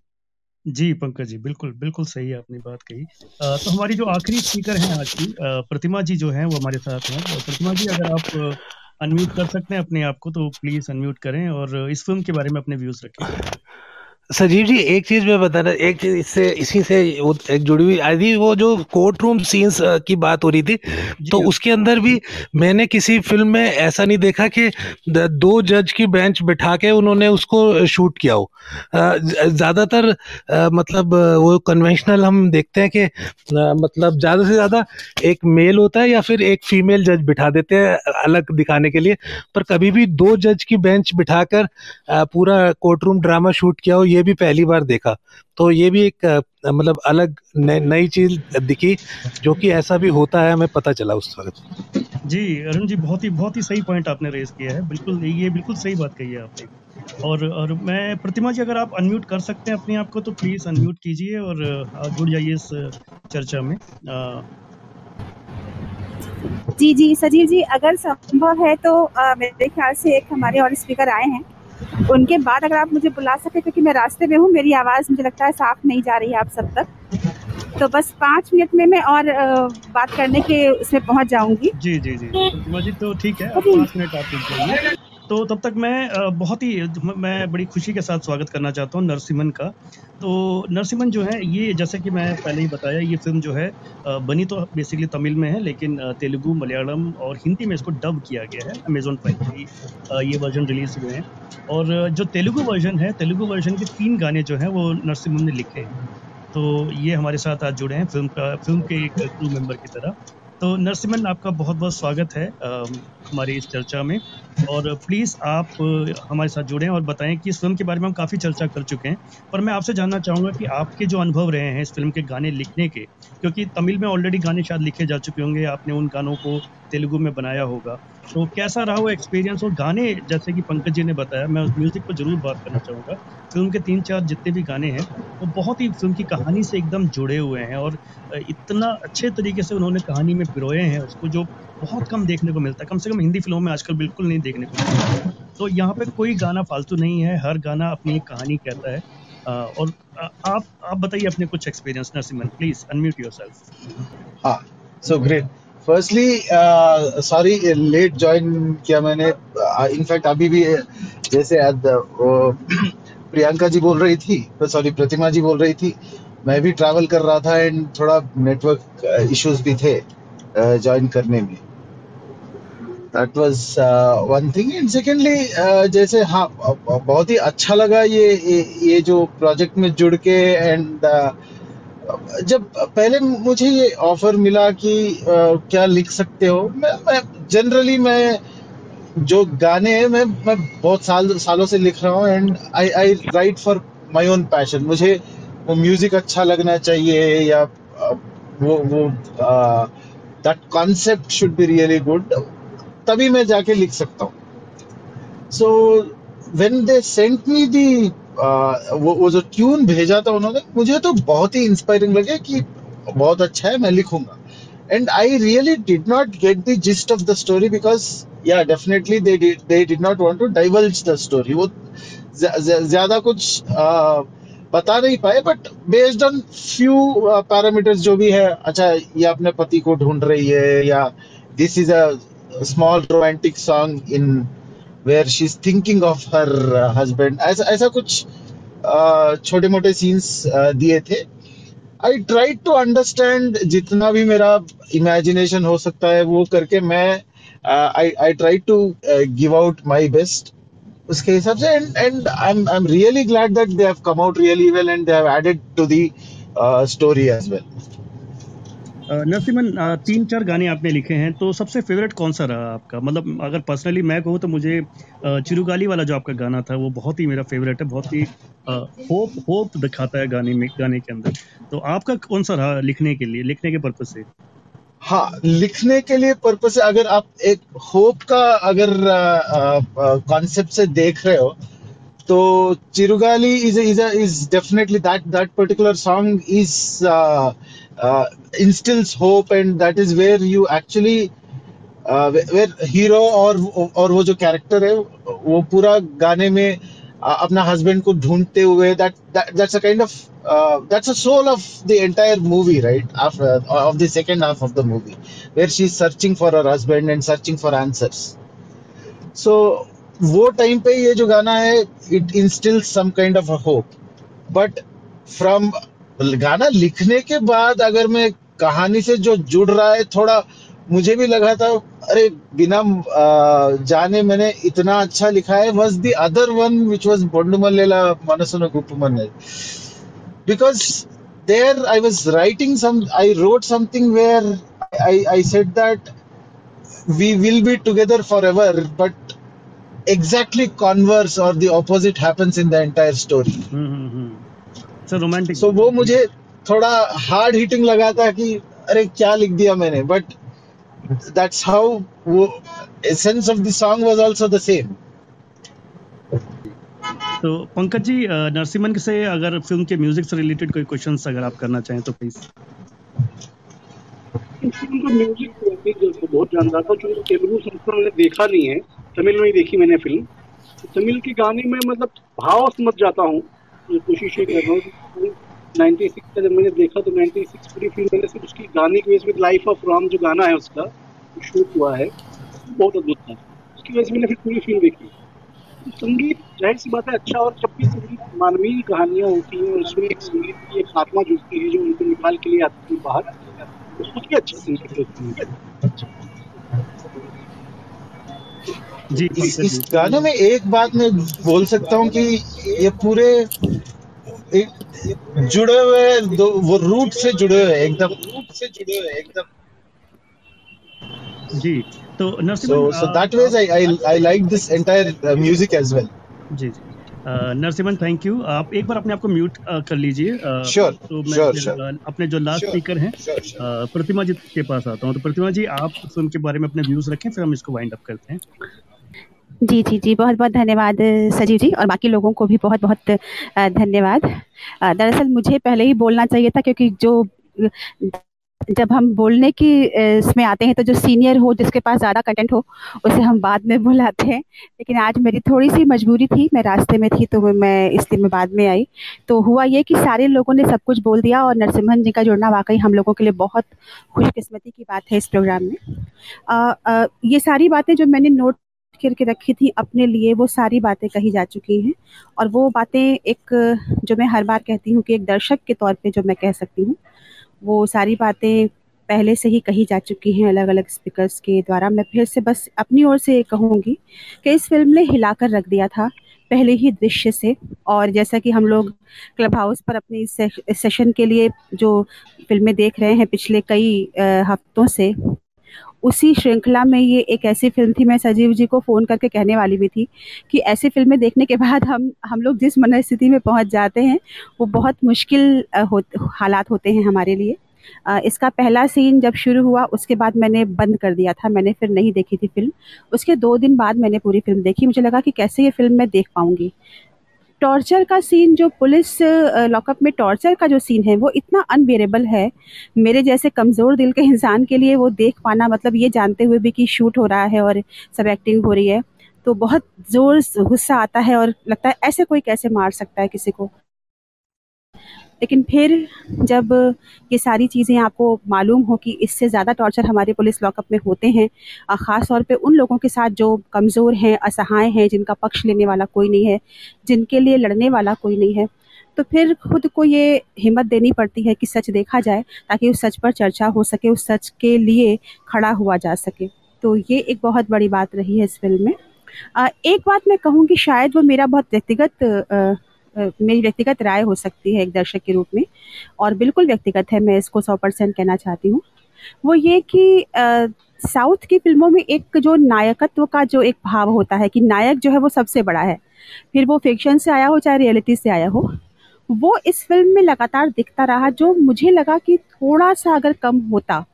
जी पंकज जी बिल्कुल बिल्कुल सही है आपने बात कही। अ, तो हमारी जो आखिरी स्पीकर हैं आज की प्रतिमा जी जो हैं वो हमारे साथ हैं। प्रतिमा जी अगर आप अनम्यूट कर सकते हैं अपने आप को तो प्लीज़ अनम्यूट करें और इस फ़िल्म के बारे में अपने व्यूज़ रखें। सजीव जी एक चीज़ मैं बताना एक चीज़ इससे इसी से वो एक जुड़ी हुई आई थी वो जो कोर्ट रूम सीन्स की बात हो रही थी तो उसके अंदर भी मैंने किसी फ़िल्म में ऐसा नहीं देखा कि दो जज की बेंच बिठा के उन्होंने उसको शूट किया हो। ज़्यादातर मतलब वो कन्वेंशनल हम देखते हैं कि मतलब ज़्यादा से ज़्यादा एक मेल होता है या फिर एक फीमेल जज बिठा देते हैं अलग दिखाने के लिए पर कभी भी दो जज की बेंच बिठाकर पूरा कोर्ट रूम ड्रामा शूट किया हो ये भी पहली बार देखा। तो ये भी एक मतलब अलग नई चीज़ दिखी जो कि ऐसा भी होता है हमें पता चला उस वक्त। जी अरुण जी बहुत ही बहुत ही सही पॉइंट आपने रेज किया है। बिल्कुल ये बिल्कुल सही बात कही है आपने। और और मैं प्रतिमा जी अगर आप अनम्यूट कर सकते हैं अपने आप को तो प्लीज़ अनम्यूट कीजिए और जुड़ जाइए इस चर्चा में। अ, जी जी सजीव जी अगर संभव है तो अ, मेरे ख्याल से एक हमारे और स्पीकर आए हैं। उनके बाद अगर आप मुझे बुला सके क्योंकि मैं रास्ते में हूँ मेरी आवाज़ मुझे लगता है साफ़ नहीं जा रही है आप सब तक। तो बस पाँच मिनट में मैं और बात करने के उसमें पहुँच जाऊँगी। जी जी जी। तो ठीक है पाँच मिनट आप तो तब तक मैं बहुत ही, मैं बड़ी खुशी के साथ स्वागत करना चाहता हूँ नरसिमन का। तो नरसिमन जो है, ये जैसे कि मैं पहले ही बताया, ये फ़िल्म जो है बनी तो बेसिकली तमिल में है, लेकिन तेलुगु, मलयालम और हिंदी में इसको डब किया गया है अमेजोन प्राइम पे ये वर्जन रिलीज़ हुए हैं। और जो तेलुगु वर्जन है, तेलुगु वर्जन के तीन गाने जो हैं, वो नरसिमन ने लिखे हैं। तो ये हमारे साथ आज जुड़े हैं, फ़िल्म का, फ़िल्म के एक क्रू मेंबर की तरह। तो नरसिमन आपका बहुत बहुत स्वागत है। हमारी इस चर्चा में। और प्लीज़ आप हमारे साथ जुड़ें और बताएँ कि इस फ़िल्म के बारे में हम काफ़ी चर्चा कर चुके हैं। पर मैं आपसे जानना चाहूँगा कि आपके जो अनुभव रहे हैं इस फ़िल्म के गाने लिखने के, क्योंकि तमिल में ऑलरेडी गाने शायद लिखे जा चुके होंगे, आपने उन गानों को तेलुगु में बनाया होगा। तो कैसा रहा वो एक्सपीरियंस और गाने, जैसे कि पंकज जी ने बताया, मैं उस म्यूज़िक पर ज़रूर बात करना चाहूँगा। फ़िल्म के तीन चार जितने भी गाने हैं, वो बहुत ही फ़िल्म की कहानी से एकदम जुड़े हुए हैं और इतना अच्छे तरीके से उन्होंने कहानी में पिरोए हैं उसको, जो बहुत कम देखने को मिलता है। कम से कम हिंदी फ़िल्मों में आजकल बिल्कुल नहीं देखने को मिलता। तो यहाँ पे कोई गाना फालतू नहीं है हर गाना अपनी एक कहानी कहता है। अ, और अ, आप आप बताइए अपने कुछ experience Narasimhan please unmute yourself हाँ so great firstly sorry late join किया मैंने। इनफैक्ट अभी भी uh, जैसे uh, प्रियंका जी बोल रही थी सॉरी प्रतिमा जी बोल रही थी। मैं भी ट्रैवल कर रहा था एंड थोड़ा नेटवर्क इश्यूज़ भी थे ज्वाइन करने में। That was one thing and secondly जैसे हाँ बहुत ही अच्छा लगा ये ये, ये जो प्रोजेक्ट में जुड़ के एंड जब पहले मुझे ये ऑफ़र मिला कि अ, क्या लिख सकते हो मैं मैं जनरली मैं जो गाने हैं मैं मैं बहुत साल सालों से लिख रहा हूँ and I I write for my own passion मुझे वो म्यूज़िक अच्छा लगना चाहिए या वो वो that concept should be really good तभी मैं जाके लिख सकता हूँ। So when they sent me दी वो वो जो ट्यून भेजा था उन्होंने मुझे तो बहुत ही इंस्पायरिंग लगे कि बहुत अच्छा है मैं लिखूँगा। I really did not get the gist of the story because yeah definitely they did they did not want to divulge the story वो ज़्यादा कुछ uh, बता नहीं पाए but based on few parameters जो भी है अच्छा ये अपने पति को ढूंढ रही है या this is a small romantic song in where she is thinking of her husband ऐसा ऐसा कुछ छोटे मोटे सीन्स दिए थे। आई ट्राई टू अंडरस्टैंड जितना भी मेरा इमेजिनेशन हो सकता है, वो करके मैं I try to give out my best उसके हिसाब से। And and I am really glad that they have come out really well and they have added to the story as well Narasimhan uh, तीन चार गाने आपने लिखे हैं तो सबसे फेवरेट कौन सा रहा आपका? मतलब अगर पर्सनली मैं कहूँ तो मुझे चिरुगाली वाला जो आपका गाना था वो बहुत ही मेरा फेवरेट है बहुत ही होप होप दिखाता है गाने में गाने के अंदर। तो आपका कौन सा रहा लिखने के लिए लिखने के पर्पज से? हाँ लिखने के लिए पर्पज से अगर आप एक होप का अगर कॉन्सेप्ट से देख रहे हो तो Chirugali is is is definitely that that particular song is instills hope and that is where you actually uh, where hero और और वो जो कैरेक्टर है वो पूरा गाने में uh, अपना हस्बैंड को ढूंढते हुए that that's a kind of that's a soul of the entire movie right after of the second half of the movie where she's searching for her husband and searching for answers so वो time पे ये जो गाना है it instils some kind of a hope but from गाना लिखने के बाद अगर मैं कहानी से जो जुड़ रहा है, थोड़ा मुझे भी लगा था, अरे, बिना जाने मैंने इतना अच्छा लिखा है was the other one which was Bondumallela Manasuna Guppamana because there I was writing some I wrote something where I I said that be together forever, but exactly converse or the opposite happens in the entire story. Hmm hmm hmm sir romantic so वो मुझे थोड़ा hard hitting लगा था कि अरे क्या लिख दिया मैंने? बट दैट्स हाउ वो essence of the song was also the same तो पंकज जी नरसिमन से अगर फ़िल्म के म्यूज़िक से रिलेटेड कोई क्वेश्चंस अगर आप करना चाहें तो प्लीज़ फ़िल्म का म्यूज़िक तो बहुत जानता था क्योंकि तेलुगु संस्करण मैंने देखा नहीं है तमिल में ही देखी मैंने फ़िल्म तमिल के गाने में मतलब भाव समझ जाता हूँ। मैं कोशिश ये कर रहा हूँ नाइन्टी सिक्स का जब मैंने देखा तो नाइन्टी सिक्स पूरी फ़िल्म मैंने सिर्फ़ उसकी गाने की वजह से लाइफ ऑफ़ राम जो गाना है उसका शूट हुआ है, बहुत अद्भुत था। उसकी वजह से मैंने फिर पूरी फ़िल्म देखी। तो संगीत, ज़ाहिर सी बात है अच्छा और जब भी संगीत, मानवीय कहानियाँ होती हैं उसमें एक संगीत की एक आत्मा जुड़ती है जो उनको निकाल के लिए आती है बाहर तो उसमें क्या अच्छा संगीत होती है। जी इस, इस गाने में एक बात मैं बोल सकता हूँ कि ये पूरे एक जुड़े हुए दो वो रूट से जुड़े हुए एकदम। रूट से जुड़े हुए एकदम। जी तो so so that was I I I like this entire music as music as well जी जी। नरसिमन थैंक यू आप एक बार अपने आप को म्यूट कर लीजिए। Sure, तो मैं sure, sure. अपने जो लास्ट Sure, स्पीकर हैं sure, sure. प्रतिमा जी के पास आता हूँ। तो प्रतिमा जी आप फ़िल्म के बारे में अपने व्यूज़ रखें फिर हम इसको वाइंड अप करते हैं। जी जी जी बहुत बहुत धन्यवाद सजीव जी और बाकी लोगों को भी बहुत बहुत धन्यवाद। दरअसल मुझे पहले ही बोलना चाहिए था क्योंकि जो जब हम बोलने की इसमें आते हैं तो जो सीनियर हो जिसके पास ज़्यादा कंटेंट हो उसे हम बाद में बुलाते हैं। लेकिन आज मेरी थोड़ी सी मजबूरी थी मैं रास्ते में थी तो मैं इसलिए मैं बाद में आई। तो हुआ ये कि सारे लोगों ने सब कुछ बोल दिया और नरसिम्हन जी का जुड़ना वाकई हम लोगों के लिए बहुत खुशकिस्मती की बात है इस प्रोग्राम में। अ, अ, ये सारी बातें जो मैंने नोट करके रखी थी अपने लिए वो सारी बातें कही जा चुकी हैं। और वो बातें एक जो मैं हर बार कहती हूँ कि एक दर्शक के तौर पे जो मैं कह सकती हूँ। वो सारी बातें पहले से ही कही जा चुकी हैं अलग अलग स्पीकर्स के द्वारा। मैं फिर से बस अपनी ओर से ये कहूँगी कि इस फ़िल्म ने हिलाकर रख दिया था पहले ही दृश्य से। और जैसा कि हम लोग क्लब हाउस पर अपने सेशन के लिए जो फ़िल्में देख रहे हैं पिछले कई हफ्तों से उसी श्रृंखला में ये एक ऐसी फ़िल्म थी मैं सजीव जी को फ़ोन करके कहने वाली भी थी कि ऐसी फ़िल्में देखने के बाद हम हम लोग जिस मनस्थिति में पहुँच जाते हैं वो बहुत मुश्किल हो, हालात होते हैं हमारे लिए। इसका पहला सीन जब शुरू हुआ उसके बाद मैंने बंद कर दिया था मैंने फिर नहीं देखी थी फ़िल्म। उसके दो दिन बाद मैंने पूरी फ़िल्म देखी। मुझे लगा कि कैसे ये फ़िल्म मैं देख पाऊँगी? टॉर्चर का सीन, जो पुलिस लॉकअप में टॉर्चर का जो सीन है, वो इतना अनबेरेबल है। मेरे जैसे कमज़ोर दिल के इंसान के लिए वो देख पाना मतलब ये जानते हुए भी कि शूट हो रहा है और सब एक्टिंग हो रही है तो बहुत ज़ोर गुस्सा आता है और लगता है ऐसे कोई कैसे मार सकता है किसी को। लेकिन फिर जब ये सारी चीज़ें आपको मालूम हो कि इससे ज़्यादा टॉर्चर हमारे पुलिस लॉकअप में होते हैं ख़ास तौर पे उन लोगों के साथ जो कमज़ोर हैं, असहाय हैं, जिनका पक्ष लेने वाला कोई नहीं है, जिनके लिए लड़ने वाला कोई नहीं है तो फिर खुद को ये हिम्मत देनी पड़ती है कि सच देखा जाए, ताकि उस सच पर चर्चा हो सके, उस सच के लिए खड़ा हुआ जा सके। तो ये एक बहुत बड़ी बात रही है इस फ़िल्म में। एक बात मैं कहूँगी, शायद वो मेरा बहुत व्यक्तिगत मेरी व्यक्तिगत राय हो सकती है एक दर्शक के रूप में, और बिल्कुल व्यक्तिगत है, मैं इसको सौ परसेंट कहना चाहती हूँ। वो ये कि साउथ की फ़िल्मों में एक जो नायकत्व का जो एक भाव होता है कि नायक जो है वो सबसे बड़ा है, फिर वो फिक्शन से आया हो चाहे रियलिटी से आया हो, वो इस फ़िल्म में लगातार दिखता रहा जो मुझे लगा कि थोड़ा सा अगर कम होता,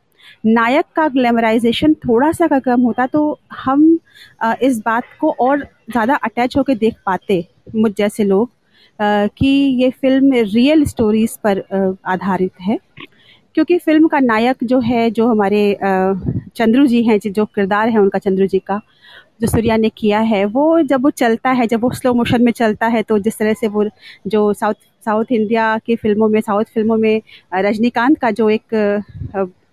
नायक का ग्लैमराइजेशन थोड़ा सा अगर कम होता तो हम इस बात को और ज़्यादा अटैच होकर देख पाते, मुझ जैसे लोग। कि ये फ़िल्म रियल स्टोरीज पर आधारित है। क्योंकि फ़िल्म का नायक जो है, जो हमारे चंद्रू जी हैं, जो किरदार है उनका चंद्रू जी का, जो सूर्या ने किया है, वो जब वो चलता है, जब वो स्लो मोशन में चलता है तो जिस तरह से वो, जो साउथ साउथ इंडिया की फ़िल्मों में, साउथ फ़िल्मों में रजनीकांत का जो एक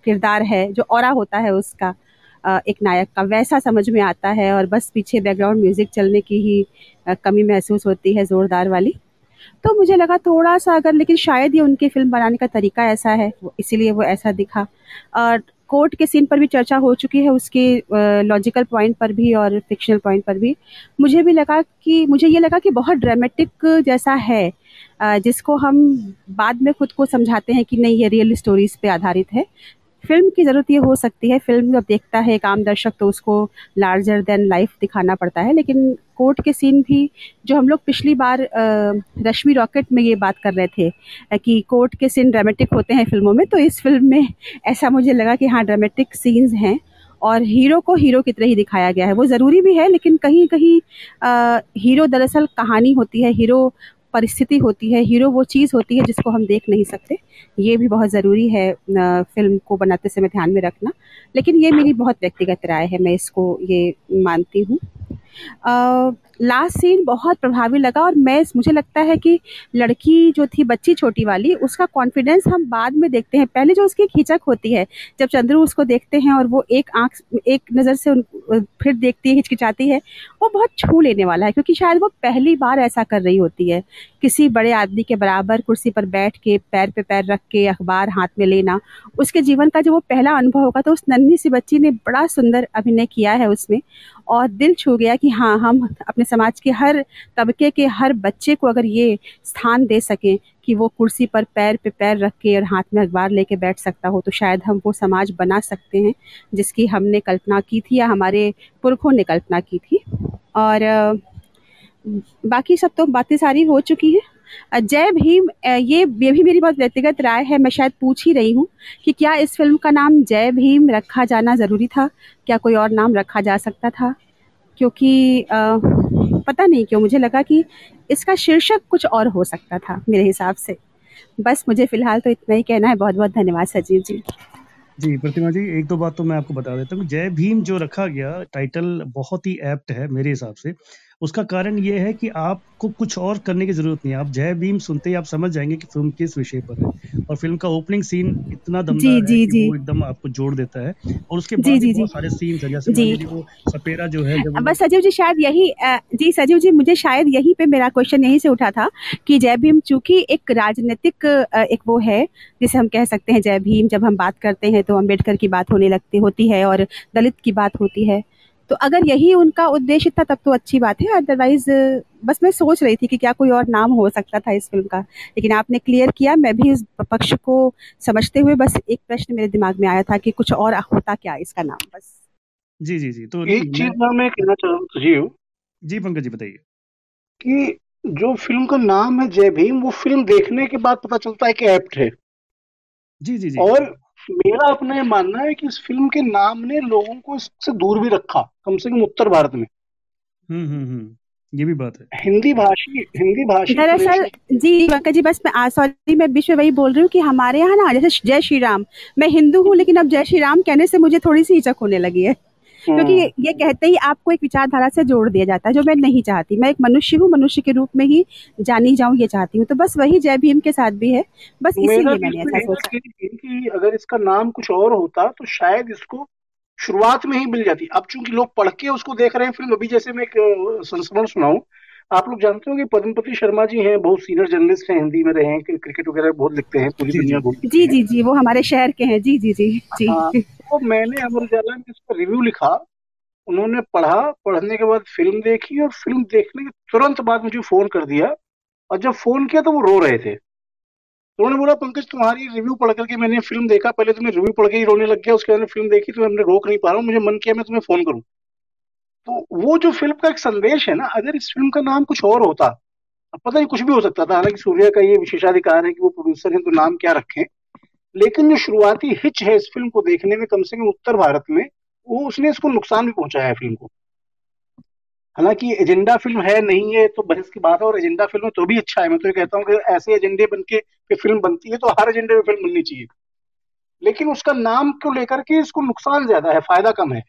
किरदार है, जो और होता है उसका एक नायक का, वैसा समझ में आता है और बस पीछे बैकग्राउंड म्यूज़िक चलने की ही कमी महसूस होती है ज़ोरदार वाली। तो मुझे लगा थोड़ा सा अगर, लेकिन शायद ये उनकी फ़िल्म बनाने का तरीका ऐसा है इसीलिए वो ऐसा दिखा। और कोर्ट के सीन पर भी चर्चा हो चुकी है उसके लॉजिकल पॉइंट पर भी और फिक्शनल पॉइंट पर भी। मुझे भी लगा कि, मुझे ये लगा कि बहुत ड्रामेटिक जैसा है जिसको हम बाद में खुद को समझाते हैं कि नहीं, ये रियल स्टोरीज पे आधारित है। फ़िल्म की ज़रूरत ये हो सकती है, फ़िल्म जब देखता है एक आम दर्शक तो उसको लार्जर देन लाइफ दिखाना पड़ता है, लेकिन कोर्ट के सीन भी जो हम लोग पिछली बार रश्मि रॉकेट में ये बात कर रहे थे कि कोर्ट के सीन ड्रामेटिक होते हैं फ़िल्मों में तो इस फ़िल्म में ऐसा मुझे लगा कि हाँ ड्रामेटिक सीन्स हैं और हीरो को हीरो की तरह ही दिखाया गया है। वो ज़रूरी भी है, लेकिन कहीं कहीं हीरो दरअसल कहानी होती है हीरो परिस्थिति होती है, हीरो वो चीज़ होती है जिसको हम देख नहीं सकते। ये भी बहुत ज़रूरी है फ़िल्म को बनाते समय ध्यान में रखना। लेकिन ये मेरी बहुत व्यक्तिगत राय है, मैं इसको, ये मानती हूँ। लास्ट सीन बहुत प्रभावी लगा और मैं, मुझे लगता है कि लड़की जो थी, बच्ची छोटी वाली, उसका कॉन्फिडेंस हम बाद में देखते हैं। पहले जो उसकी खिंचक होती है, जब चंद्रू उसको देखते हैं और वो एक आँख, एक नज़र से उन, फिर देखती है, हिचकिचाती है, वो बहुत छू लेने वाला है, क्योंकि शायद वो पहली बार ऐसा कर रही होती है। किसी बड़े आदमी के बराबर कुर्सी पर बैठ के, पैर पे पैर रख के, अखबार हाथ में लेना, उसके जीवन का जो वो पहला अनुभव होगा तो उस नन्ही सी बच्ची ने बड़ा सुंदर अभिनय किया है उसमें, और दिल छू गया कि हाँ हम अपने समाज के हर तबके के हर बच्चे को अगर ये स्थान दे सकें कि वो कुर्सी पर पैर पे पैर रख के और हाथ में अखबार लेके बैठ सकता हो तो शायद हम वो समाज बना सकते हैं जिसकी हमने कल्पना की थी या हमारे पुरखों ने कल्पना की थी। और बाकी सब तो बातें सारी हो चुकी हैं। जय भीम ये ये भी मेरी बहुत व्यक्तिगत राय है, मैं शायद पूछ ही रही हूँ कि क्या इस फ़िल्म का नाम जय भीम रखा जाना ज़रूरी था? क्या कोई और नाम रखा जा सकता था? क्योंकि आ, पता नहीं क्यों मुझे लगा कि इसका शीर्षक कुछ और हो सकता था मेरे हिसाब से। बस मुझे फ़िलहाल तो इतना ही कहना है। बहुत बहुत धन्यवाद सजीव जी। जी प्रतिमा जी एक दो बात तो मैं आपको बता देता हूँ। जय भीम जो रखा गया टाइटल बहुत ही एप्ट है मेरे हिसाब से। उसका कारण ये है कि आपको कुछ और करने की ज़रूरत नहीं है आप जय भीम सुनते ही आप समझ जाएँगे कि फ़िल्म किस विषय पर है और फ़िल्म का ओपनिंग सीन इतना दमदार जी, है जी। वो एकदम आपको जोड़ देता है और उसके बाद जी, जी। बहुत सारे सीन्स हैं जैसे जी। वो सपेरा जो है जब बस सजीव जी शायद यही जी सजीव जी मुझे शायद यही पे मेरा क्वेश्चन यहीं से उठा था कि जय भीम चूँकि एक राजनीतिक एक वो है जिसे हम कह सकते हैं जय भीम जब हम बात करते हैं तो अंबेडकर की बात होने लगती होती है और दलित की बात होती है तो अगर यही उनका उद्देश्य था तब तो अच्छी बात है। अदरवाइज़ बस मैं सोच रही थी कि क्या कोई और नाम हो सकता था इस फ़िल्म का। लेकिन आपने क्लियर किया मैं भी इस पक्ष को समझते हुए बस एक प्रश्न मेरे दिमाग में आया था कि कुछ और होता क्या इसका नाम बस। जी जी जी तो एक चीज़ मैं मैं कहना चाह सजीव। जी पंकज जी बताइए। कि जो फ़िल्म का नाम है जय भीम वो फ़िल्म देखने के बाद पता चलता है कि एप्ट है। जी जी जी। और मेरा अपना ये मानना है कि इस फ़िल्म के नाम ने लोगों को इससे दूर भी रखा कम से कम उत्तर भारत में। हम्म हम्म हम्म ये भी बात है। हिंदी भाषी हिंदी भाषी दरअसल जी पंकज जी बस मैं सॉरी मैं बीच में वही बोल रही हूँ कि हमारे यहाँ ना जैसे जय श्री राम मैं हिंदू हूँ लेकिन अब जय श्री राम कहने से मुझे थोड़ी सी हिचक होने लगी है। क्योंकि ये, ये कहते ही आपको एक विचारधारा से जोड़ दिया जाता है जो मैं नहीं चाहती। मैं एक मनुष्य हूँ मनुष्य के रूप में ही जानी जाऊँ ये चाहती हूँ। तो बस वही जय भीम के साथ भी है। बस इसीलिए मैंने ऐसा सोचा। कि, अगर इसका नाम कुछ और होता तो शायद इसको शुरुआत में ही मिल जाती। अब चूँकि लोग पढ़ के उसको देख रहे हैं फ़िल्म अभी जैसे मैं एक संस्मरण सुनाऊं। आप लोग जानते हो कि पद्मपति शर्मा जी हैं बहुत सीनियर जर्नलिस्ट हैं हिंदी में रहे हैं क्रिकेट वगैरह बहुत लिखते हैं पूरी दुनिया जी। जी जी जी वो हमारे शहर के हैं। जी जी जी जी। हाँ तो मैंने अमर उजाला में इसका रिव्यू लिखा। उन्होंने पढ़ा, पढ़ने के बाद फ़िल्म देखी और फ़िल्म देखने के तुरंत बाद मुझे फ़ोन कर दिया और जब फ़ोन किया तो वो रो रहे थे। उन्होंने बोला, पंकज, तुम्हारी रिव्यू पढ़ करके मैंने फ़िल्म देखा। पहले तुम्हें रिव्यू पढ़ के ही रोने लग गया, उसके बाद फ़िल्म देखी तो हमने रोक नहीं पा रहा हूँ, मुझे मन किया मैं तुम्हें फ़ोन करूँ। तो वो जो फ़िल्म का एक संदेश है ना, अगर इस फ़िल्म का नाम कुछ और होता पता नहीं कुछ भी हो सकता था। हालाँकि सूर्या का ये विशेषाधिकार है कि वो प्रोड्यूसर है तो नाम क्या रखें? लेकिन जो शुरुआती हिच है इस फ़िल्म को देखने में कम से कम उत्तर भारत में वो उसने इसको नुकसान भी पहुँचाया है फ़िल्म को। हालाँकि एजेंडा फ़िल्म है नहीं है तो बहस की बात है और एजेंडा फ़िल्म तो भी अच्छा है। मैं तो ये कहता हूँ कि ऐसे एजेंडे बन के फ़िल्म बनती है तो हर एजेंडे में फ़िल्म बननी चाहिए। लेकिन उसका नाम को लेकर के इसको नुकसान ज़्यादा है फ़ायदा कम है।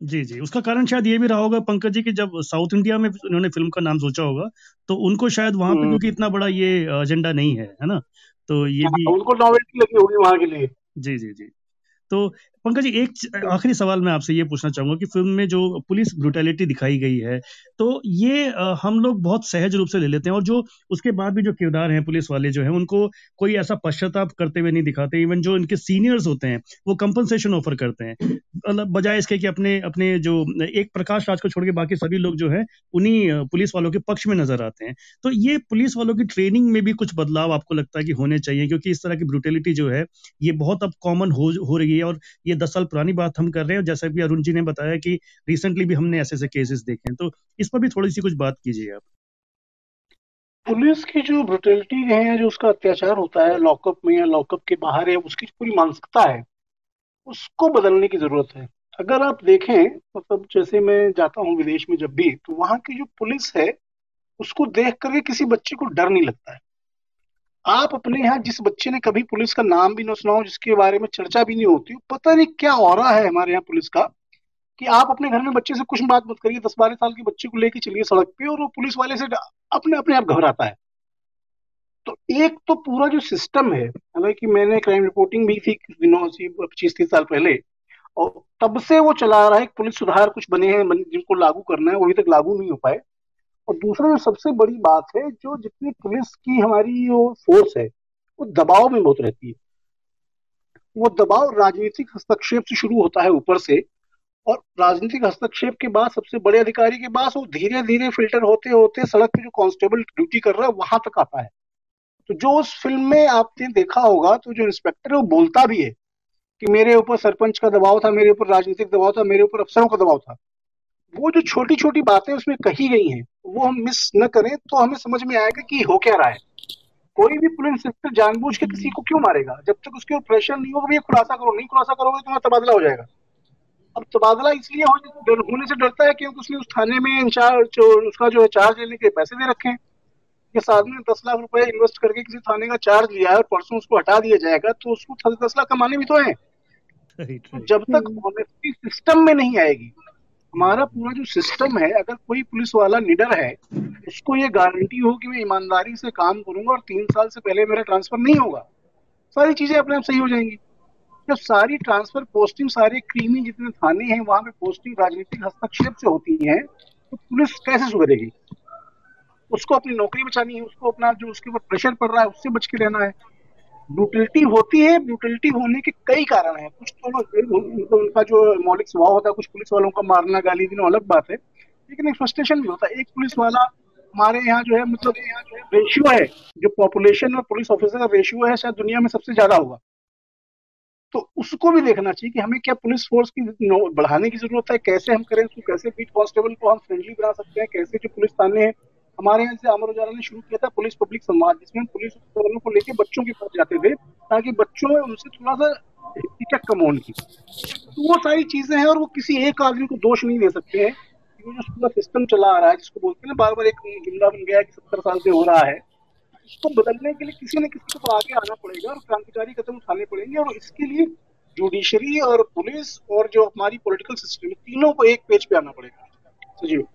जी जी। उसका कारण शायद ये भी रहा होगा पंकज जी कि जब साउथ इंडिया में उन्होंने फ़िल्म का नाम सोचा होगा तो उनको शायद वहाँ पे हम्म। क्योंकि इतना बड़ा ये एजेंडा नहीं है है ना? तो ये हाँ, भी उनको नॉवेल्टी लगी होगी वहाँ के लिए। जी जी जी। तो पंकज जी, एक आखिरी सवाल मैं आपसे ये पूछना चाहूँगा कि फ़िल्म में जो पुलिस ब्रुटैलिटी दिखाई गई है तो ये हम लोग बहुत सहज रूप से ले लेते हैं और जो उसके बाद भी जो किरदार हैं पुलिस वाले जो हैं, उनको कोई ऐसा पश्चाताप करते हुए नहीं दिखाते, इवन जो इनके सीनियर्स होते हैं, वो कंपनसेशन ऑफ़र करते हैं। बजाय इसके कि अपने अपने जो, एक प्रकाश राज को छोड़ के बाकी सभी लोग जो है, उन्हीं पुलिस वालों के पक्ष में नज़र आते हैं। तो ये पुलिस वालों की ट्रेनिंग में भी कुछ बदलाव आपको लगता है कि होने चाहिए? क्योंकि इस तरह की ब्रुटेलिटी जो है, ये बहुत अब कॉमन हो रही है और ये दस साल पुरानी बात हम कर रहे हैं जैसा भी अरुण जी ने बताया कि रिसेंटली भी हमने ऐसे ऐसे केसेस देखे हैं। तो इस पर भी थोड़ी सी कुछ बात कीजिए आप। पुलिस की जो ब्रुटेलिटी है जो उसका अत्याचार होता है लॉकअप में या लॉकअप के बाहर है, उसकी पूरी मानसिकता है, उसको बदलने की ज़रूरत है। अगर आप देखें मतलब जैसे मैं जाता हूँ विदेश में जब भी तो वहाँ की जो पुलिस है, उसको देख करके किसी बच्चे को डर नहीं लगता है। आप अपने यहाँ जिस बच्चे ने कभी पुलिस का नाम भी ना सुना हो, जिसके बारे में चर्चा भी नहीं होती पता नहीं क्या रहा है हमारे यहाँ पुलिस का, कि आप अपने घर में बच्चे से कुछ बात मत करिए, दस बारह साल के बच्चे को लेके चलिए सड़क पे और वो पुलिस वाले से अपने अपने आप घबराता है। तो एक तो पूरा जो सिस्टम है, हालाँकि मैंने क्राइम रिपोर्टिंग भी थी दिनों से, पच्चीस तीस साल पहले, और तब से वो चला रहा है पुलिस सुधार कुछ बने हैं, जिनको लागू करना है, वो अभी तक लागू नहीं हो पाए। और दूसरा जो सबसे बड़ी बात है, जो जितनी पुलिस की हमारी जो फोर्स है, वो दबाव में बहुत रहती है। वो दबाव राजनीतिक हस्तक्षेप से शुरू होता है ऊपर से और राजनीतिक हस्तक्षेप के बाद सबसे बड़े अधिकारी के पास वो धीरे धीरे फ़िल्टर होते होते सड़क पे जो कांस्टेबल ड्यूटी कर रहा है, वहाँ तक आता है। तो जो उस फ़िल्म में आपने देखा होगा तो जो इंस्पेक्टर है, वो बोलता भी है कि मेरे ऊपर सरपंच का दबाव था, मेरे ऊपर राजनीतिक दबाव था, मेरे ऊपर अफसरों का दबाव था। वो जो छोटी छोटी बातें उसमें कही गई हैं वो हम मिस न करें तो हमें समझ में आएगा कि हो क्या रहा है। कोई भी पुलिस इंस्पेक्टर जानबूझ के किसी को क्यों मारेगा? जब तक उसके ऊपर प्रेशर नहीं होगा भैया खुलासा करो नहीं खुलासा करोगे तो तुम्हारा तबादला हो जाएगा। अब तबादला इसलिए होने डर, होने से डरता है क्योंकि उसने उस थाने में इंचार्ज उसका जो है चार्ज लेने के पैसे दे रखे हैं। इस आदमी ने दस लाख रुपए इन्वेस्ट करके किसी थाने का चार्ज लिया है और परसों उसको हटा दिया जाएगा तो उसको दस लाख कमाने भी तो है। <laughs> जब तक ऑनेस्टी सिस्टम में नहीं आएगी हमारा पूरा जो सिस्टम है, अगर कोई पुलिस वाला निडर है, उसको ये गारंटी हो कि मैं ईमानदारी से काम करूँगा और तीन साल से पहले मेरा ट्रांसफ़र नहीं होगा। सारी चीज़ें अपने आप सही हो जाएँगी। जब सारी ट्रांसफ़र पोस्टिंग सारे क्रीमी जितने थाने हैं, वहाँ पे पोस्टिंग राजनीतिक हस्तक्षेप से होती है तो पुलिस कैसे सुधरेगी? उसको अपनी नौकरी बचानी है, उसको अपना जो उसके ऊपर प्रेशर पड़ रहा है, उससे बच के रहना है। ब्रूटलिटी होती है, ब्रूटलिटी होने के कई कारण हैं। कुछ तो उनका जो मौलिक स्वभाव होता है, कुछ पुलिस वालों का मारना, गाली देना, अलग बात है। लेकिन एक फ्रस्ट्रेशन भी होता है। एक पुलिस वाला हमारे यहाँ जो है मतलब यहाँ जो है रेशियो है। जो पॉपुलेशन और पुलिस ऑफिसर का रेशियो है, शायद दुनिया में सबसे ज़्यादा होगा। तो उसको भी देखना चाहिए कि हमें क्या पुलिस फोर्स की बढ़ाने की ज़रूरत है, कैसे हम करें उसको, कैसे बीट कांस्टेबल को हम फ्रेंडली बना सकते हैं, कैसे जो पुलिस थाने हैं हमारे यहाँ से अमर उजाला ने शुरू किया था पुलिस पब्लिक संवाद, जिसमें पुलिस वालों को लेके बच्चों के पास जाते थे, ताकि बच्चों में उनसे थोड़ा सा हिचक कम हो उनकी तो वो सारी चीज़ें हैं और वो किसी एक आदमी को दोष नहीं दे सकते हैं। वो जो पूरा सिस्टम चला आ रहा है, जिसको बोलते हैं बार बार एक जुमला बन गया है कि सत्तर साल से हो रहा है इसको बदलने के लिए किसी न किसी को आगे आना पड़ेगा और क्रांतिकारी कदम उठाने पड़ेंगे और इसके लिए जुडिशरी और पुलिस और जो हमारी पॉलिटिकल सिस्टम तीनों को एक पेज पे आना पड़ेगा। सजीव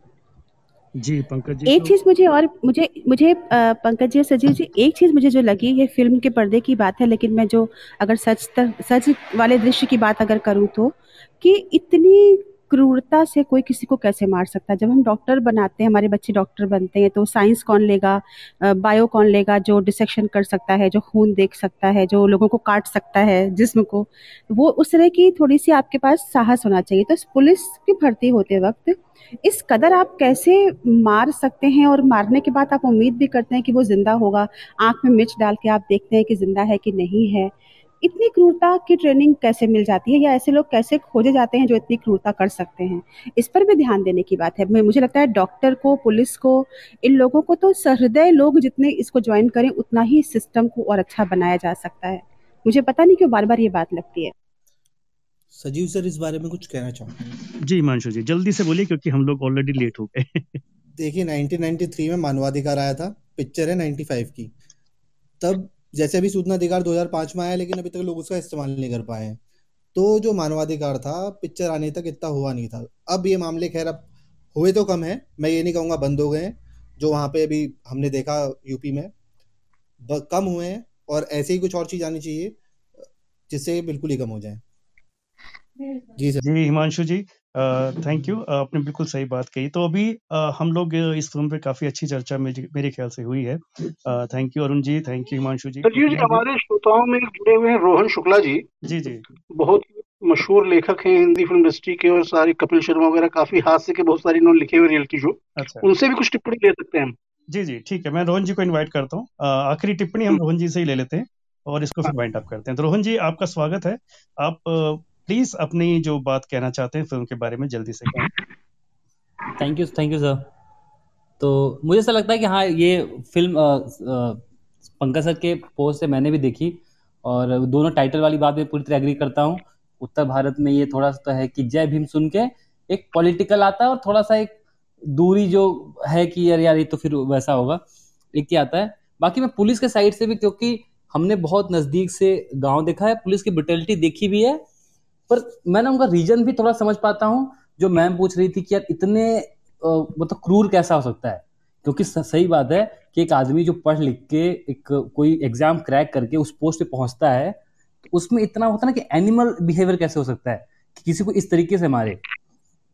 जी पंकज जी एक तो चीज़ मुझे और मुझे मुझे पंकज जी और सजीव जी एक चीज़ मुझे जो लगी ये फ़िल्म के पर्दे की बात है लेकिन मैं जो अगर सच तक सच वाले दृश्य की बात अगर करूँ तो कि इतनी क्रूरता से कोई किसी को कैसे मार सकता है? जब हम डॉक्टर बनाते हैं, हमारे बच्चे डॉक्टर बनते हैं तो साइंस कौन लेगा? बायो कौन लेगा जो डिसेक्शन कर सकता है, जो खून देख सकता है, जो लोगों को काट सकता है, जिस्म को? वो उस तरह की थोड़ी सी आपके पास साहस होना चाहिए। तो पुलिस की भर्ती होते वक्त इस कदर आप कैसे मार सकते हैं? और मारने के बाद आप उम्मीद भी करते हैं कि वो ज़िंदा होगा? आँख में मिर्च डाल के आप देखते हैं कि ज़िंदा है कि नहीं है? इतनी क्रूरता की ट्रेनिंग कैसे मिल जाती है? या ऐसे लोग कैसे खोजे जाते हैं जो इतनी क्रूरता कर सकते हैं? इस पर भी ध्यान देने की बात है। मुझे लगता है डॉक्टर को पुलिस को इन लोगों को तो सहृदय लोग जितने इसको ज्वाइन करें उतना ही सिस्टम को और अच्छा बनाया जा सकता है। मुझे पता नहीं क्यों बार बार ये बात लगती है। सजीव सर इस बारे में कुछ कहना चाहूँगा? जी हिमांशु जी जल्दी से बोलिए क्योंकि हम लोग ऑलरेडी लेट हो गए। देखिए 1993 में मानवाधिकार आया था। पिक्चर है 95 की। तब जैसे अभी सूचना अधिकार 2005 में आया लेकिन अभी तक लोग उसका इस्तेमाल नहीं कर पाए हैं। तो जो मानवाधिकार था पिक्चर आने तक इतना हुआ नहीं था। अब ये मामले खैर अब हुए तो कम है। मैं ये नहीं कहूँगा बंद हो गए हैं जो वहाँ पे अभी हमने देखा यूपी में। कम हुए हैं और ऐसे ही कुछ और चीज़ आनी चाहिए जिससे बिल्कुल ही कम हो जाए। जी सर। जी हिमांशु जी थैंक यू आपने बिल्कुल सही बात कही। तो अभी अ, हम लोग इस फ़िल्म पे काफ़ी अच्छी चर्चा मेरे मेरे ख्याल से हुई है। Thank you Arun ji thank you Himanshu ji जी जी हमारे श्रोताओं में जुड़े हुए हैं रोहन शुक्ला जी। जी जी। बहुत मशहूर लेखक हैं हिंदी फ़िल्म इंडस्ट्री के और सारे कपिल शर्मा वगैरह काफ़ी हास्य के बहुत सारे इन्होंने लिखे हुए रियलिटी शो अच्छा। उनसे भी कुछ टिप्पणी ले सकते हैं हम। जी जी ठीक है। मैं रोहन जी को इनवाइट करता हूँ। आखिरी टिप्पणी हम रोहन जी से ही ले लेते हैं और इसको फिर वाइंड अप करते हैं। तो रोहन जी आपका स्वागत है। आप प्लीज़ अपनी जो बात कहना चाहते हैं फ़िल्म के बारे में जल्दी से कहें। Thank you thank you sir तो मुझे ऐसा लगता है कि हाँ ये फ़िल्म पंकज सर के पोस्ट से मैंने भी देखी और दोनों टाइटल वाली बात में पूरी तरह एग्री करता हूँ। उत्तर भारत में ये थोड़ा सा है कि जय भीम सुन के एक पॉलिटिकल आता है और थोड़ा सा एक दूरी जो है कि यार यार, ये तो फिर वैसा होगा, एक ही आता है। बाकी मैं पुलिस के साइड से भी, क्योंकि हमने बहुत नज़दीक से गाँव देखा है, पुलिस की ब्रिटेलिटी देखी भी है पर मैं ना उनका रीजन भी थोड़ा समझ पाता हूँ, जो मैम पूछ रही थी कि यार इतने मतलब क्रूर कैसा हो सकता है? क्योंकि सही बात है कि एक आदमी जो पढ़ लिख के एक कोई एग्ज़ाम क्रैक करके उस पोस्ट पे पहुँचता है तो उसमें इतना होता है ना कि एनिमल बिहेवियर कैसे हो सकता है? कि किसी को इस तरीके से मारे।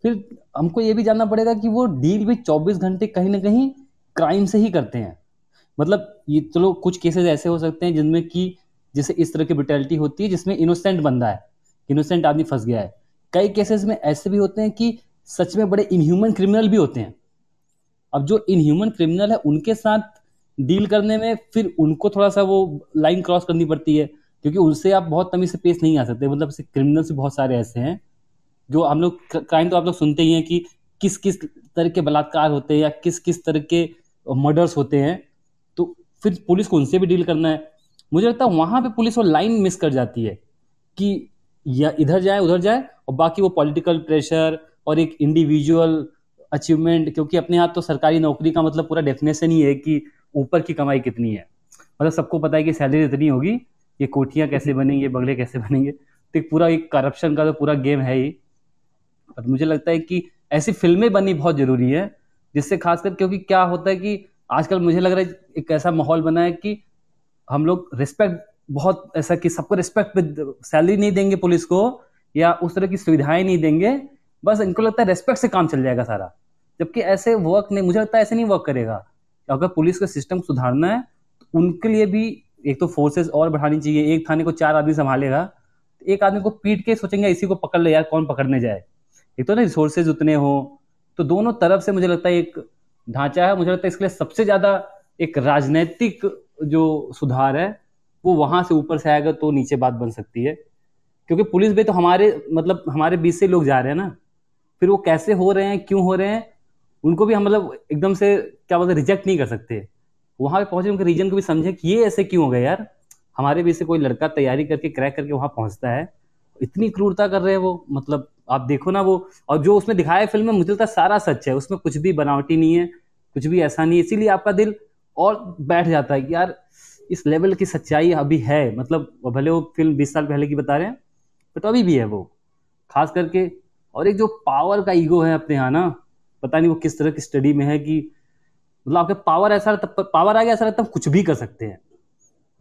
फिर हमको ये भी जानना पड़ेगा कि वो डील भी 24 घंटे कहीं ना कहीं क्राइम से ही करते हैं। मतलब ये चलो कुछ केसेस ऐसे हो सकते हैं जिनमें कि, जैसे इस तरह की ब्रिटेलिटी होती है जिसमें इनोसेंट बंदा है। इनोसेंट आदमी फंस गया है। कई केसेस में ऐसे भी होते हैं कि सच में बड़े इनह्यूमन क्रिमिनल भी होते हैं। अब जो इनह्यूमन क्रिमिनल है, उनके साथ डील करने में फिर उनको थोड़ा सा वो लाइन क्रॉस करनी पड़ती है, क्योंकि उनसे आप बहुत तमीज से पेश नहीं आ सकते। मतलब क्रिमिनल्स भी बहुत सारे ऐसे हैं, जो हम लोग क्राइम तो आप लोग सुनते ही हैं कि किस किस तरह के बलात्कार होते हैं या किस किस तरह के मर्डर्स होते हैं तो फिर पुलिस को उनसे भी डील करना है। मुझे लगता है वहाँ पे पुलिस वो लाइन मिस कर जाती है कि या इधर जाए, उधर जाए, और बाकी वो पॉलिटिकल प्रेशर और एक इंडिविजुअल अचीवमेंट क्योंकि अपने यहाँ तो सरकारी नौकरी का मतलब पूरा डेफिनेशन ही है कि ऊपर की कमाई कितनी है। मतलब सबको पता है कि सैलरी इतनी होगी, ये कोठियाँ कैसे बनेंगी बंगले कैसे बनेंगे। तो एक पूरा एक करप्शन का तो पूरा गेम है ही पर मुझे लगता है कि ऐसी फ़िल्में बननी बहुत ज़रूरी है, जिससे खासकर क्योंकि क्या होता है कि आजकल मुझे लग रहा है एक ऐसा माहौल बना है कि हम लोग रिस्पेक्ट बहुत ऐसा कि सबको रिस्पेक्ट पे सैलरी नहीं देंगे पुलिस को, या उस तरह की सुविधाएँ नहीं देंगे, बस इनको लगता है रेस्पेक्ट से काम चल जाएगा सारा। जबकि ऐसे वर्क नहीं, मुझे लगता है ऐसे नहीं वर्क करेगा। अगर पुलिस का सिस्टम सुधारना है तो उनके लिए भी एक तो फोर्सेस और बढ़ानी चाहिए। एक थाने को चार आदमी संभालेगा, एक आदमी को पीट के सोचेंगे, इसी को पकड़ ले यार, कौन पकड़ने जाए? एक तो ना रिसोर्सेज उतने हो। तो दोनों तरफ़ से मुझे लगता है एक ढांचा है। मुझे लगता है इसके लिए सबसे ज़्यादा एक राजनैतिक जो सुधार है वो वहाँ से ऊपर से आएगा तो नीचे बात बन सकती है। क्योंकि पुलिस भी तो हमारे मतलब हमारे बीच से लोग जा रहे हैं ना। फिर वो कैसे हो रहे हैं, क्यों हो रहे हैं, उनको भी हम मतलब एकदम से, क्या बोलते रिजेक्ट नहीं कर सकते। वहाँ पे पहुँचे, उनके रीजन को भी समझे कि ये ऐसे क्यों हो गया यार। हमारे बीच से कोई लड़का तैयारी करके क्रैक करके वहाँ पहुँचता है। इतनी क्रूरता कर रहे हैं वो मतलब आप देखो ना वो। और जो उसमें दिखाया फ़िल्म में, मुझे लगता है सारा सच है। उसमें कुछ भी बनावटी नहीं है, कुछ भी ऐसा नहीं है। इसीलिए आपका दिल और बैठ जाता है कि यार इस लेवल की सच्चाई अभी है। मतलब भले वो फ़िल्म बीस साल पहले की बता रहे हैं बट अभी भी है वो। खास करके, और एक जो पावर का ईगो है अपने यहाँ ना, पता नहीं वो किस तरह की स्टडी में है कि मतलब आपके पावर ऐसा पावर आ गया ऐसा लगता है कुछ भी कर सकते हैं।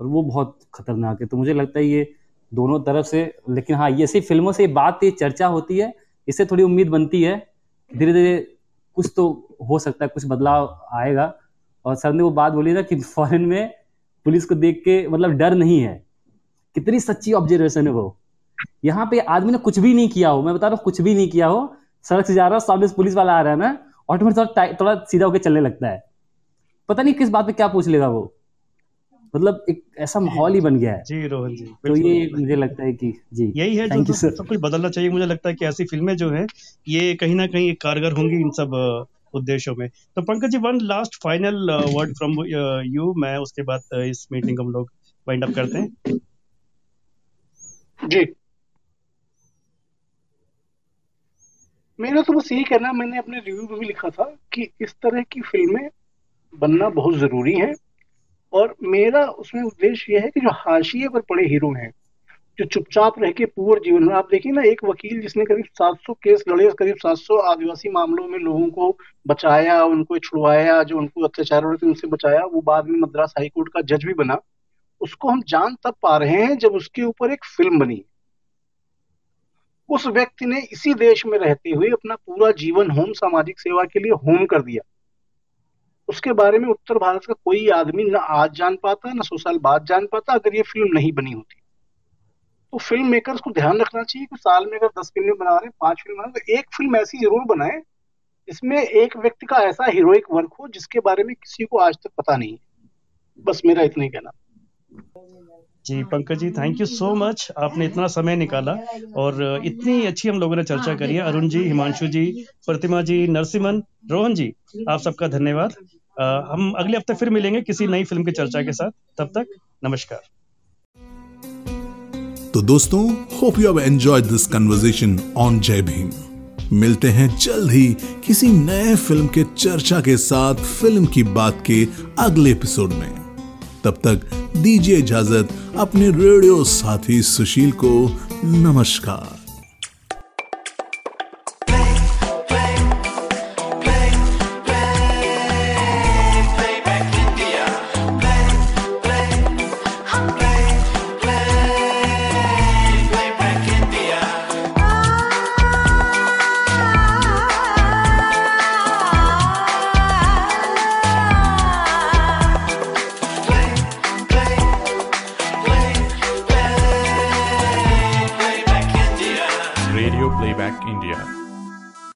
और वो बहुत खतरनाक है। तो मुझे लगता है ये दोनों तरफ़ से, लेकिन हाँ ये ऐसी फ़िल्मों से बात, ये चर्चा होती है, इससे थोड़ी उम्मीद बनती है। धीरे धीरे कुछ तो हो सकता है, कुछ बदलाव आएगा। और सर ने वो बात बोली ना कि <laughs> फॉरेन में पुलिस को देख के मतलब डर नहीं है। कितनी सच्ची ऑब्जर्वेशन है वो। यहाँ पे आदमी ने कुछ भी नहीं किया हो मैं बता रहा हूँ कुछ भी नहीं किया हो सड़क से जा रहा हूँ सामने से पुलिस वाला आ रहा है ना ऑटोमेटिक थोड़ा थोड़ा सीधा होकर चलने लगता है। पता नहीं किस बात पे क्या पूछ लेगा वो। मतलब एक ऐसा माहौल ही बन गया है। जी रोहन जी तो ये मुझे लगता है कि जी यही है जो सब कुछ बदलना चाहिए। मुझे लगता है कि ऐसी फ़िल्में जो है ये कहीं ना कहीं कारगर होंगी इन सब उद्देश्यों में। तो Pankaj ji one last final word from you मैं, उसके बाद इस मीटिंग हम लोग वाइंड अप करते हैं। जी। मेरा तो बस यही कहना, मैंने अपने रिव्यू में भी लिखा था कि इस तरह की फ़िल्में बनना बहुत ज़रूरी है और मेरा उसमें उद्देश्य यह है कि जो हाशिए पर पड़े हीरो हैं जो चुपचाप रह के पूर्ण जीवन में आप देखिए ना, एक वकील जिसने करीब 700 केस लड़े, करीब 700 आदिवासी मामलों में लोगों को बचाया, उनको छुड़वाया, जो उनको अत्याचार हो रहे थे उनसे बचाया, वो बाद में मद्रास हाईकोर्ट का जज भी बना। उसको हम जान तब पा रहे हैं जब उसके ऊपर एक फ़िल्म बनी। उस व्यक्ति ने इसी देश में रहते हुए अपना पूरा जीवन होम, सामाजिक सेवा के लिए होम कर दिया। उसके बारे में उत्तर भारत का कोई आदमी ना आज जान पाता, ना सौ साल बाद जान पाता, अगर ये फ़िल्म नहीं बनी होती। तो फ़िल्म मेकर्स को ध्यान रखना चाहिए कि साल में अगर दस फ़िल्में बना रहे, पाँच फ़िल्म बना तो एक फ़िल्म ऐसी ज़रूर बनाए, जिसमें एक व्यक्ति का ऐसा हीरोइक वर्क हो, जिसके बारे में किसी को आज तक पता नहीं बस मेरा इतना ही कहना। जी, Pankaj ji thank you so much आपने इतना समय निकाला और इतनी अच्छी हम लोगों ने चर्चा करी है। अरुण जी, हिमांशु जी, प्रतिमा जी नरसिमन रोहन जी, आप सबका धन्यवाद। हम अगले हफ़्ते फिर मिलेंगे किसी नई फ़िल्म की चर्चा के साथ। तब तक नमस्कार। तो दोस्तों hope you have enjoyed this conversation on Jai Bhim मिलते हैं जल्द ही किसी नए फ़िल्म के चर्चा के साथ फ़िल्म की बात के अगले एपिसोड में। तब तक दीजिए इजाज़त अपने रेडियो साथी सुशील को। नमस्कार।